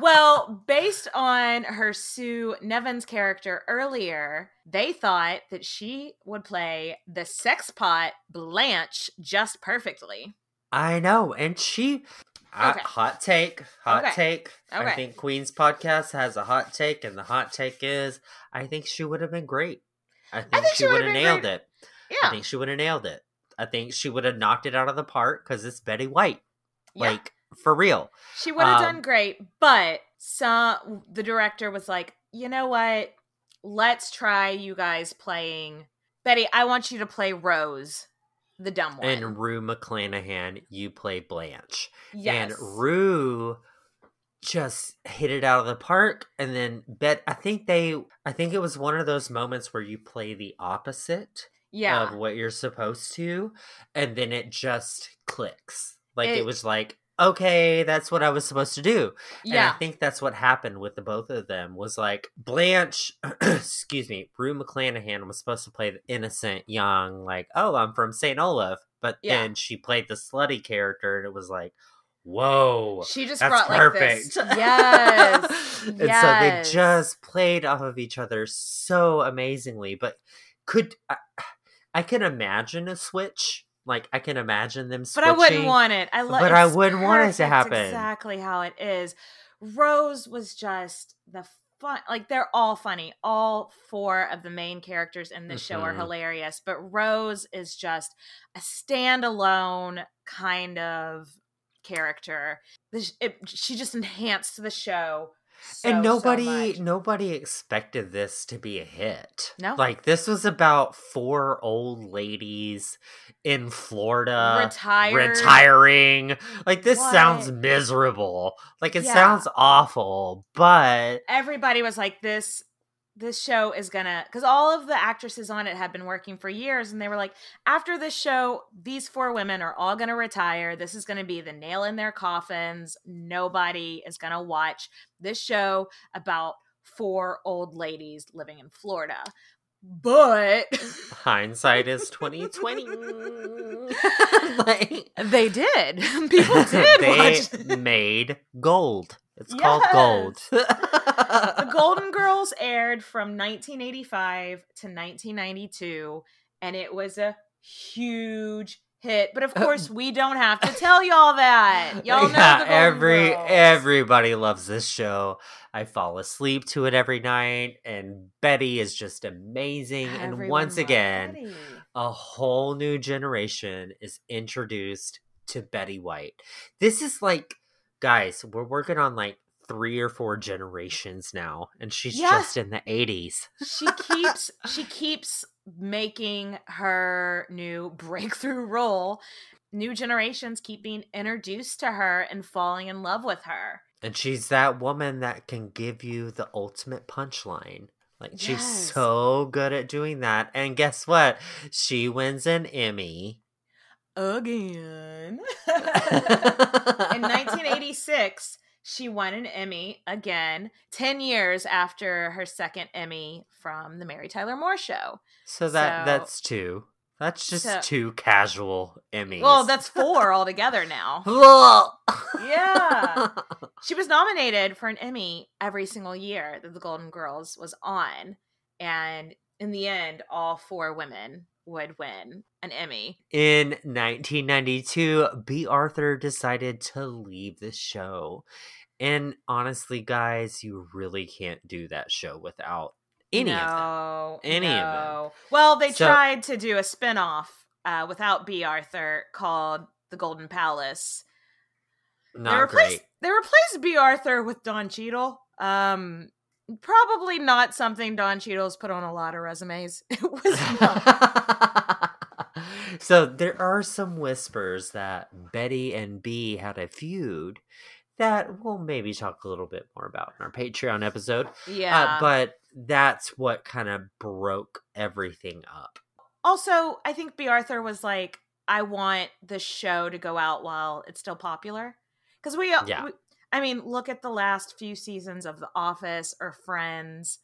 well, based on her Sue Nivens character earlier, they thought that she would play the sex pot Blanche just perfectly. I know, and she. I- Okay. hot take, hot Okay. take. I think Queen's podcast has a hot take, and the hot take is I think she would have been great. I think, think she, she would would've nailed great. it. I think she would have nailed it. I think she would have knocked it out of the park because it's Betty White. Yeah. Like for real. She would have Um, done great, but some the director was like, "You know what? Let's try you guys playing Betty. I want you to play Rose, the dumb one." And Rue McClanahan, you play Blanche. yes. And Rue just hit it out of the park and then bet I think they I think it was one of those moments where you play the opposite yeah. of what you're supposed to and then it just clicks. Like it, It- was like okay, that's what I was supposed to do. And yeah. I think that's what happened with the both of them was like Blanche, excuse me, Rue McClanahan was supposed to play the innocent, young, like, oh, I'm from St. Olaf. But Yeah. then she played the slutty character and it was like, whoa. She just That's brought like this. perfect. Yes. and yes. so they just played off of each other so amazingly. But could I, I can imagine a switch. Like I can imagine them But. I wouldn't want it. I love But I wouldn't want it to happen. Exactly how it is. Rose was just the fun. Like they're all funny. All four of the main characters in this show are Mhm. hilarious. But Rose is just a standalone kind of character. It, she just enhanced the show. So, and so nobody much. nobody expected this to be a hit. No. Like this was about four old ladies in Florida retired. retiring. Like this sounds miserable. Like it Yeah. sounds awful, but everybody was like this this show is gonna because all of the actresses on it have been working for years and they were like after this show these four women are all gonna retire this is gonna be the nail in their coffins nobody is gonna watch this show about four old ladies living in florida but hindsight is 2020. like they did people did they watch made gold. It's called gold. the Golden Girls aired from 1985 to 1992, and it was a huge hit. But of uh, course, we don't have to tell y'all that. Y'all know yeah, Golden every Girls. everybody loves this show. I fall asleep to it every night, and Betty is just amazing. and once again, Betty. a whole new generation is introduced to Betty White. This is like, guys, we're working on like three or four generations now, and she's Yeah. just in the 80s. she keeps she keeps making her new breakthrough role. New generations keep being introduced to her and falling in love with her. And she's that woman that can give you the ultimate punchline. Like she's so good at doing that. And guess what? She wins an Emmy. Again. In 1986, she won an Emmy again, 10 years after her second Emmy from the Mary Tyler Moore show. So that So- that's two. That's just So- two casual Emmys. Well, that's four altogether now. Yeah. She was nominated for an Emmy every single year that the Golden Girls was on. And in the end, all four women would win an Emmy. In 1992, Bea Arthur decided to leave the show. And honestly, guys, you really can't do that show without any of them. no, Any of them. Well, they So- tried to do a spinoff uh, without Bea Arthur called The Golden Palace. they Not replaced great. they replaced Bea Arthur with Don Cheadle. Um, probably not something Don Cheadle's put on a lot of resumes. It was not. so there are some whispers that Betty and Bea had a feud that we'll maybe talk a little bit more about in our Patreon episode. Yeah. Uh, but that's what kind of broke everything up. also, I think Bea Arthur was like, I want the show to go out while it's still popular. Because we, uh, Yeah. we, I mean, look at the last few seasons of The Office or Friends.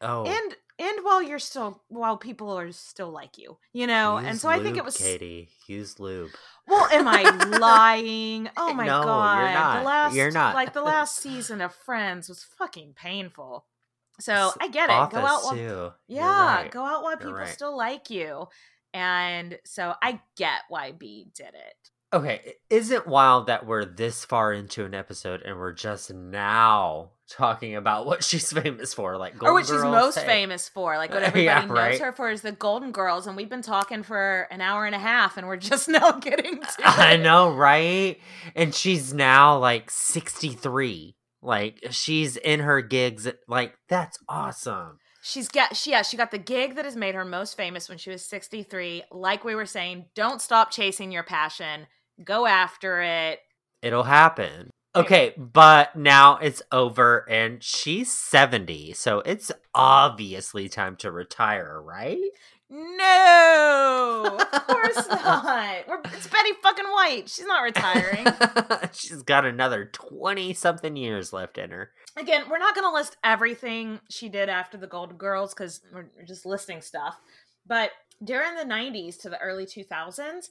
Oh, And and while you're still while people are still like you, you know, and use so I think it was Katie. Use lube. Well, am I lying? Oh my No, you're god. not. The last You're not. like the last season of Friends was fucking painful. So i get it. Office go out while too. Yeah, right. go out while You're people right. still like you. And so I get why Bea did it. Okay, isn't wild that we're this far into an episode and we're just now talking about what she's famous for, like Golden or what she's most famous for. Like what Yeah, everybody knows right. her for is the Golden Girls, and we've been talking for an hour and a half, and we're just now getting to I it. know, right? And she's now like 63. Like she's in her gigs. Like that's awesome. She's got she yeah, she got the gig that has made her most famous when she was 63. Like we were saying, don't stop chasing your passion. Go after it. It'll happen. Okay, but now it's over and she's 70. So it's obviously time to retire, right? No, of course not. We're, it's Betty fucking White. She's not retiring. she's got another 20 something years left in her. Again, we're not going to list everything she did after the Golden Girls because we're we're just listing stuff. But during the 90s to the early 2000s,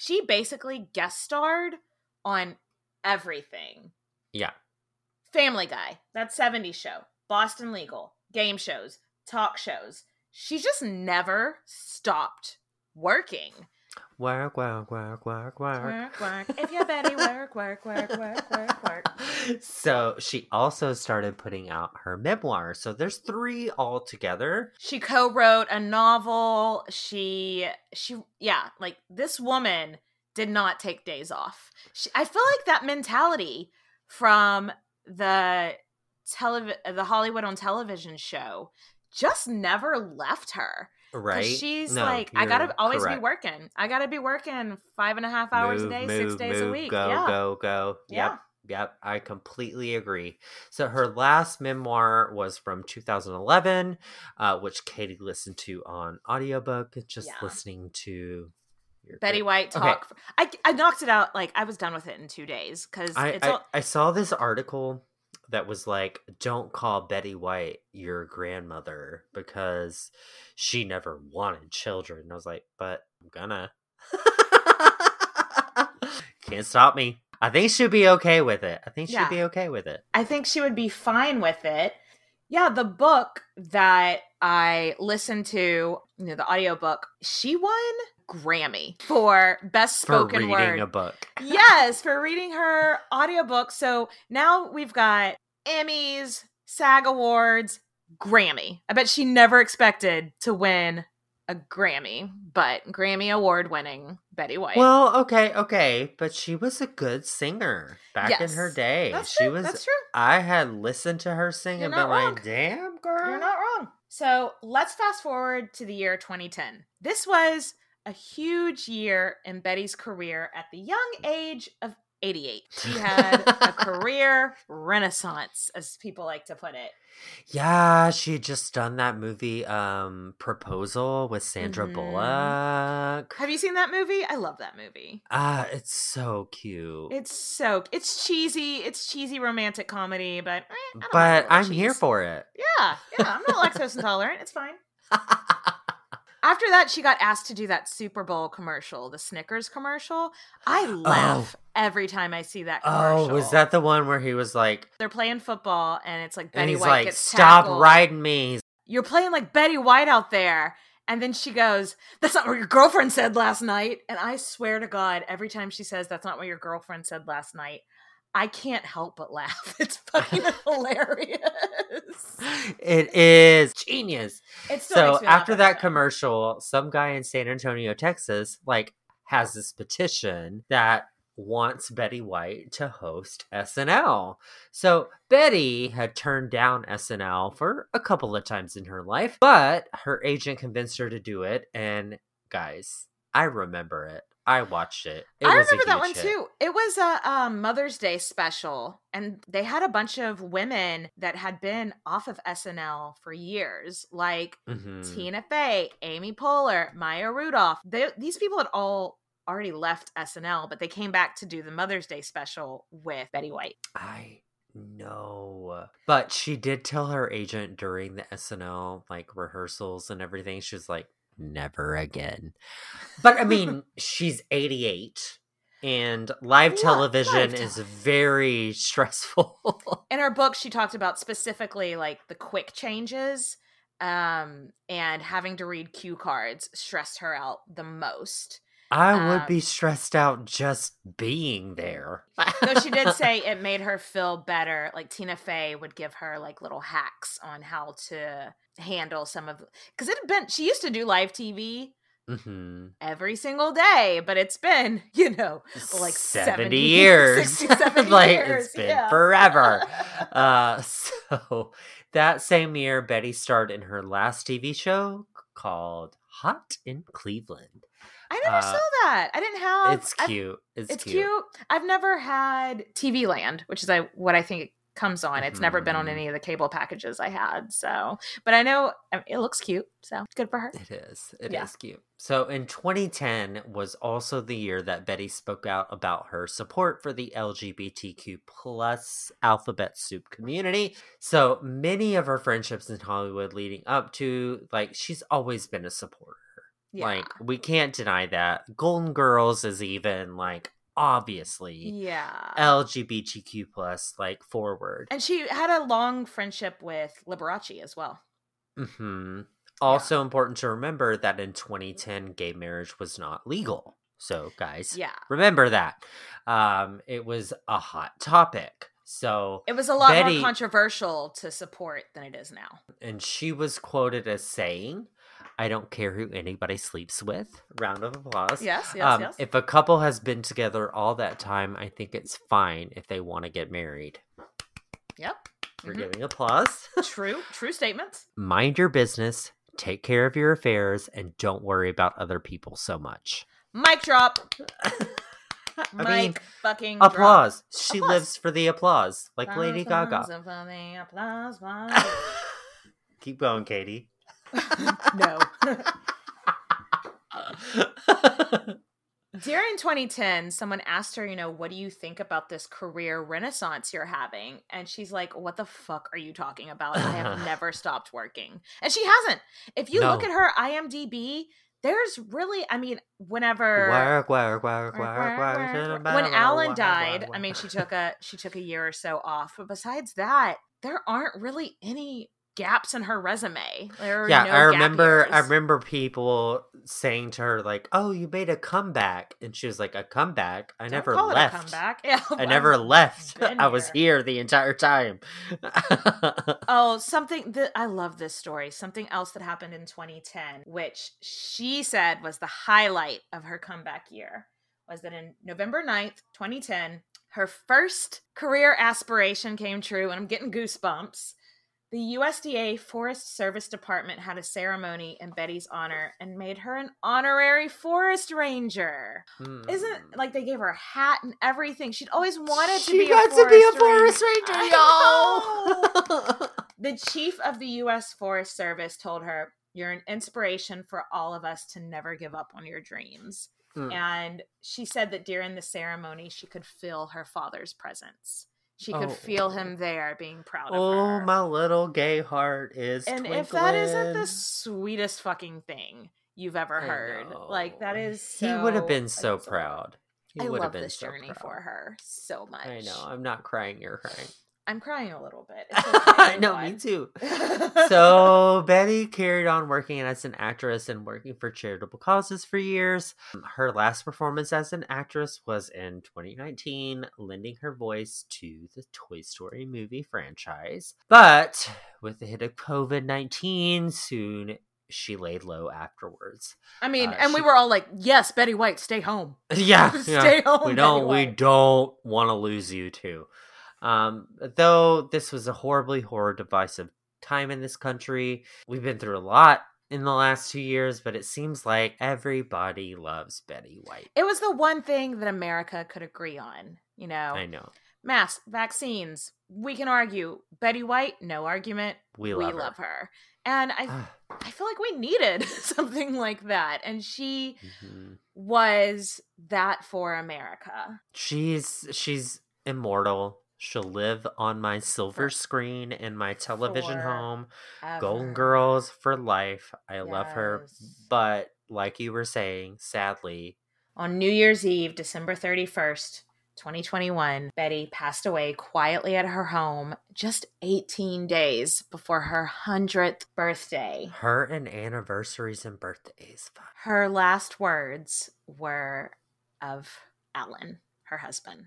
she basically guest starred on everything. Yeah. Family Guy, that 70s show, Boston Legal, game shows, talk shows. She just never stopped working. Work, work, work, work, work. Work, work. If you're Betty, work, work, work, work, work, work. So she also started putting out her memoir. So there's three all together. She co-wrote a novel. She she yeah, like this woman did not take days off. She, I feel like that mentality from the telev the Hollywood on television show just never left her. Right? She's No, like, I gotta always correct. be working. I gotta be working five and a half hours Move, a day, move, six days a week. Go, yeah. go, go. Yeah. Yep. Yep. I completely agree. So her last memoir was from 2011, uh, which Katie listened to on audiobook. Just Yeah. listening to your Betty White Okay. talk. I I knocked it out like I was done with it in two days because I, I, all, I saw this article that was like, don't call Betty White your grandmother because she never wanted children. And I was like, but I'm gonna. Can't stop me. I think she'd be okay with it. I think she'd Yeah. be okay with it. I think she would be fine with it. Yeah, the book that I listened to, you know, the audiobook, she won Grammy for best For spoken reading word. a book. yes, for reading her audiobook. So now we've got Emmys, SAG Awards, Grammy. I bet she never expected to win a Grammy, but Grammy award winning Betty White. Well, okay, okay, but she was a good singer back in her day. that's she true. was. That's true. I had listened to her sing You're and been wrong. like, "Damn, girl." You're not wrong. So let's fast forward to the year 2010. This was a huge year in Betty's career at the young age of 88. She had a career renaissance, as people like to put it. Yeah, she had just done that movie, um, Proposal with Sandra Mhm. Bullock. Have you seen that movie? I love that movie. Ah, it's so cute. It's so it's cheesy. It's cheesy romantic comedy, but eh, but I'm here for it. Yeah, yeah. I'm not lactose intolerant. It's fine. After that, she got asked to do that Super Bowl commercial, the Snickers commercial. I oh. laugh every time I see that commercial. oh, was that the one where he was like, They're playing football, and it's like and Betty he's White like, gets "Stop tackled. riding me." You're playing like Betty White out there. And then she goes, That's not what your girlfriend said last night. And I swear to God, every time she says, That's not what your girlfriend said last night, I can't help but laugh. It's fucking hilarious. It is genius. It So makes me laugh after that commercial, some guy in San Antonio, Texas, like has this petition that wants Betty White to host SNL. So Betty had turned down SNL for a couple of times in her life, but her agent convinced her to do it. And guys, I remember it. I watched it. It I was a remember that one hit. too. It was a, um Mother's Day special, and they had a bunch of women that had been off of SNL for years, like Mhm. Tina Fey, Amy Poehler, Maya Rudolph. They, these people had all already left SNL, but they came back to do the Mother's Day special with Betty White. I know. But she did tell her agent during the SNL like rehearsals and everything, she was like, never again. But I mean, she's 88 and live television Live is very stressful. In her book, she talked about specifically like the quick changes um and having to read cue cards stressed her out the most I would Um, be stressed out just being there. Though she did say it made her feel better. Like Tina Fey would give her like little hacks on how to handle some of because it had been she used to do live TV hmm every single day, but it's been, you know, like 70, 70 years. 60, 70 like years, it's been yeah. forever. uh so that same year Betty starred in her last TV show called Hot in Cleveland. I never uh, saw that. I didn't have it's cute. It's, It's cute. I've never had TV Land, which is I, what I think comes on. It's never been on Mhm. any of the cable packages I had. So, but I know I mean, it looks cute. So good for her. It is. It is Yeah. cute. So in 2010 was also the year that Betty spoke out about her support for the LGBTQ plus alphabet soup community. So many of her friendships in Hollywood leading up to like she's always been a supporter. Yeah. Like we can't deny that. Golden Girls is even like obviously yeah. LGBTQ plus like forward. and she had a long friendship with Liberace as well. hmm Also important to remember that in 2010, gay marriage was not legal. So, guys, Yeah. remember that. Um, it was a hot topic. So, It was a lot Betty- more controversial to support than it is now. and she was quoted as saying, I don't care who anybody sleeps with. Round of applause. Yes, yes, um, yes. If a couple has been together all that time, I think it's fine if they want to get married. Yep. We're Mhm. giving applause. True, true statements. Mind your business, take care of your affairs, and don't worry about other people so much. Mic drop. I Mic mean, fucking drop. applause. She Applause. lives for the applause, like Lady Gaga. applause, applause. Keep going, Katie. no. During 2010, someone asked her, you know, what do you think about this career renaissance you're having? And she's like, what the fuck are you talking about? I have never stopped working. And she hasn't. If you look at her IMDb, there's really, I mean, whenever work, work, work. when Allen died, I mean, she took a she took a year or so off. But besides that, there aren't really any gaps in her resume. There Yeah, no I remember. I remember people saying to her like, "Oh, you made a comeback," and she was like, "A comeback? I Don't never call it a left. comeback. Yeah, I never I've left. I was here. here the entire time." Oh, something that I love this story. Something else that happened in 2010, which she said was the highlight of her comeback year, was that in November 9th, 2010, her first career aspiration came true, and I'm getting goosebumps. The USDA Forest Service Department had a ceremony in Betty's honor and made her an honorary forest ranger. Hmm. Isn't like they gave her a hat and everything? She'd always wanted to she be got a to be a forest ranger, y'all. the chief of the U.S. Forest Service told her, You're an inspiration for all of us to never give up on your dreams. Mm. And she said that during the ceremony, she could feel her father's presence. She could Oh. feel him there being proud of oh, her. oh, my little gay heart is. and if that isn't the sweetest fucking thing you've ever heard, like that is is he would have been so proud. He I would have love been this so journey proud. for her so much. I know. I'm not crying. You're crying. I'm crying a little bit. Okay, no, me too. so Betty carried on working as an actress and working for charitable causes for years. Her last performance as an actress was in 2019, lending her voice to the Toy Story movie franchise. But with the hit of COVID 19, soon she laid low afterwards. I mean, Uh, and we were all like, "Yes, Betty White, stay home." Yeah, Stay yeah. home, We don't. Betty We White. don't want to lose you too. Um, though this was a horribly horror divisive time in this country, we've been through a lot in the last two years, but it seems like everybody loves Betty White. It was the one thing that America could agree on, you know. I know. Masks, vaccines, we can argue. Betty White, no argument. We we love love, her. her. And I I feel like we needed something like that. And she Mhm. was that for America. She's she's immortal. She'll live on my silver screen in my television home. Golden Girls for life. I love her. But like you were saying, sadly, On New Year's Eve, December 31st, 2021, Betty passed away quietly at her home just 18 days before her 100th birthday. her and anniversaries and birthdays. Her last words were of Allen, her husband.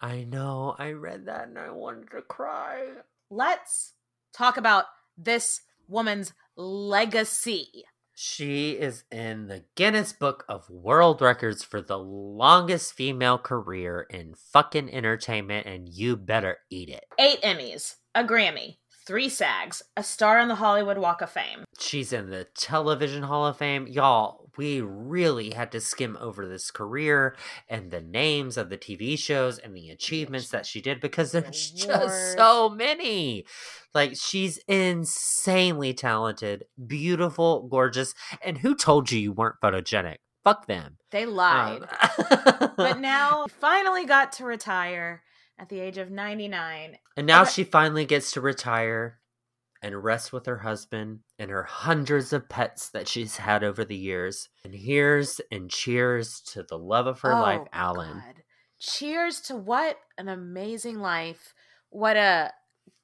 I know. I read that and I wanted to cry. Let's talk about this woman's legacy. She is in the Guinness Book of World Records for the longest female career in fucking entertainment, and you better eat it. Eight Emmys, a Grammy, three SAGs, a star on the Hollywood Walk of Fame. She's in the Television Hall of Fame. Y'all, we really had to skim over this career and the names of the TV shows and the achievements that she did because there's just so many. Like, she's insanely talented, beautiful, gorgeous. And who told you you weren't photogenic? Fuck them. They lied. Um, but now finally got to retire at the age of 99. And now Okay. she finally gets to retire and rest with her husband and her hundreds of pets that she's had over the years. And here's and cheers to the love of her life, Oh, Allen. God. Cheers to what an amazing life. What a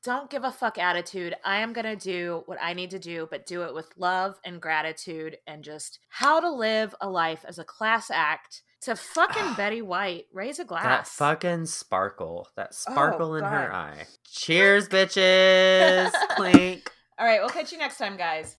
don't give a fuck attitude. I am going to do what I need to do, but do it with love and gratitude and just how to live a life as a class act to fucking ah. Betty White. Raise a glass. That fucking sparkle, that oh, sparkle in her eye. Cheers, bitches! Clink. All right, we'll catch you next time, guys.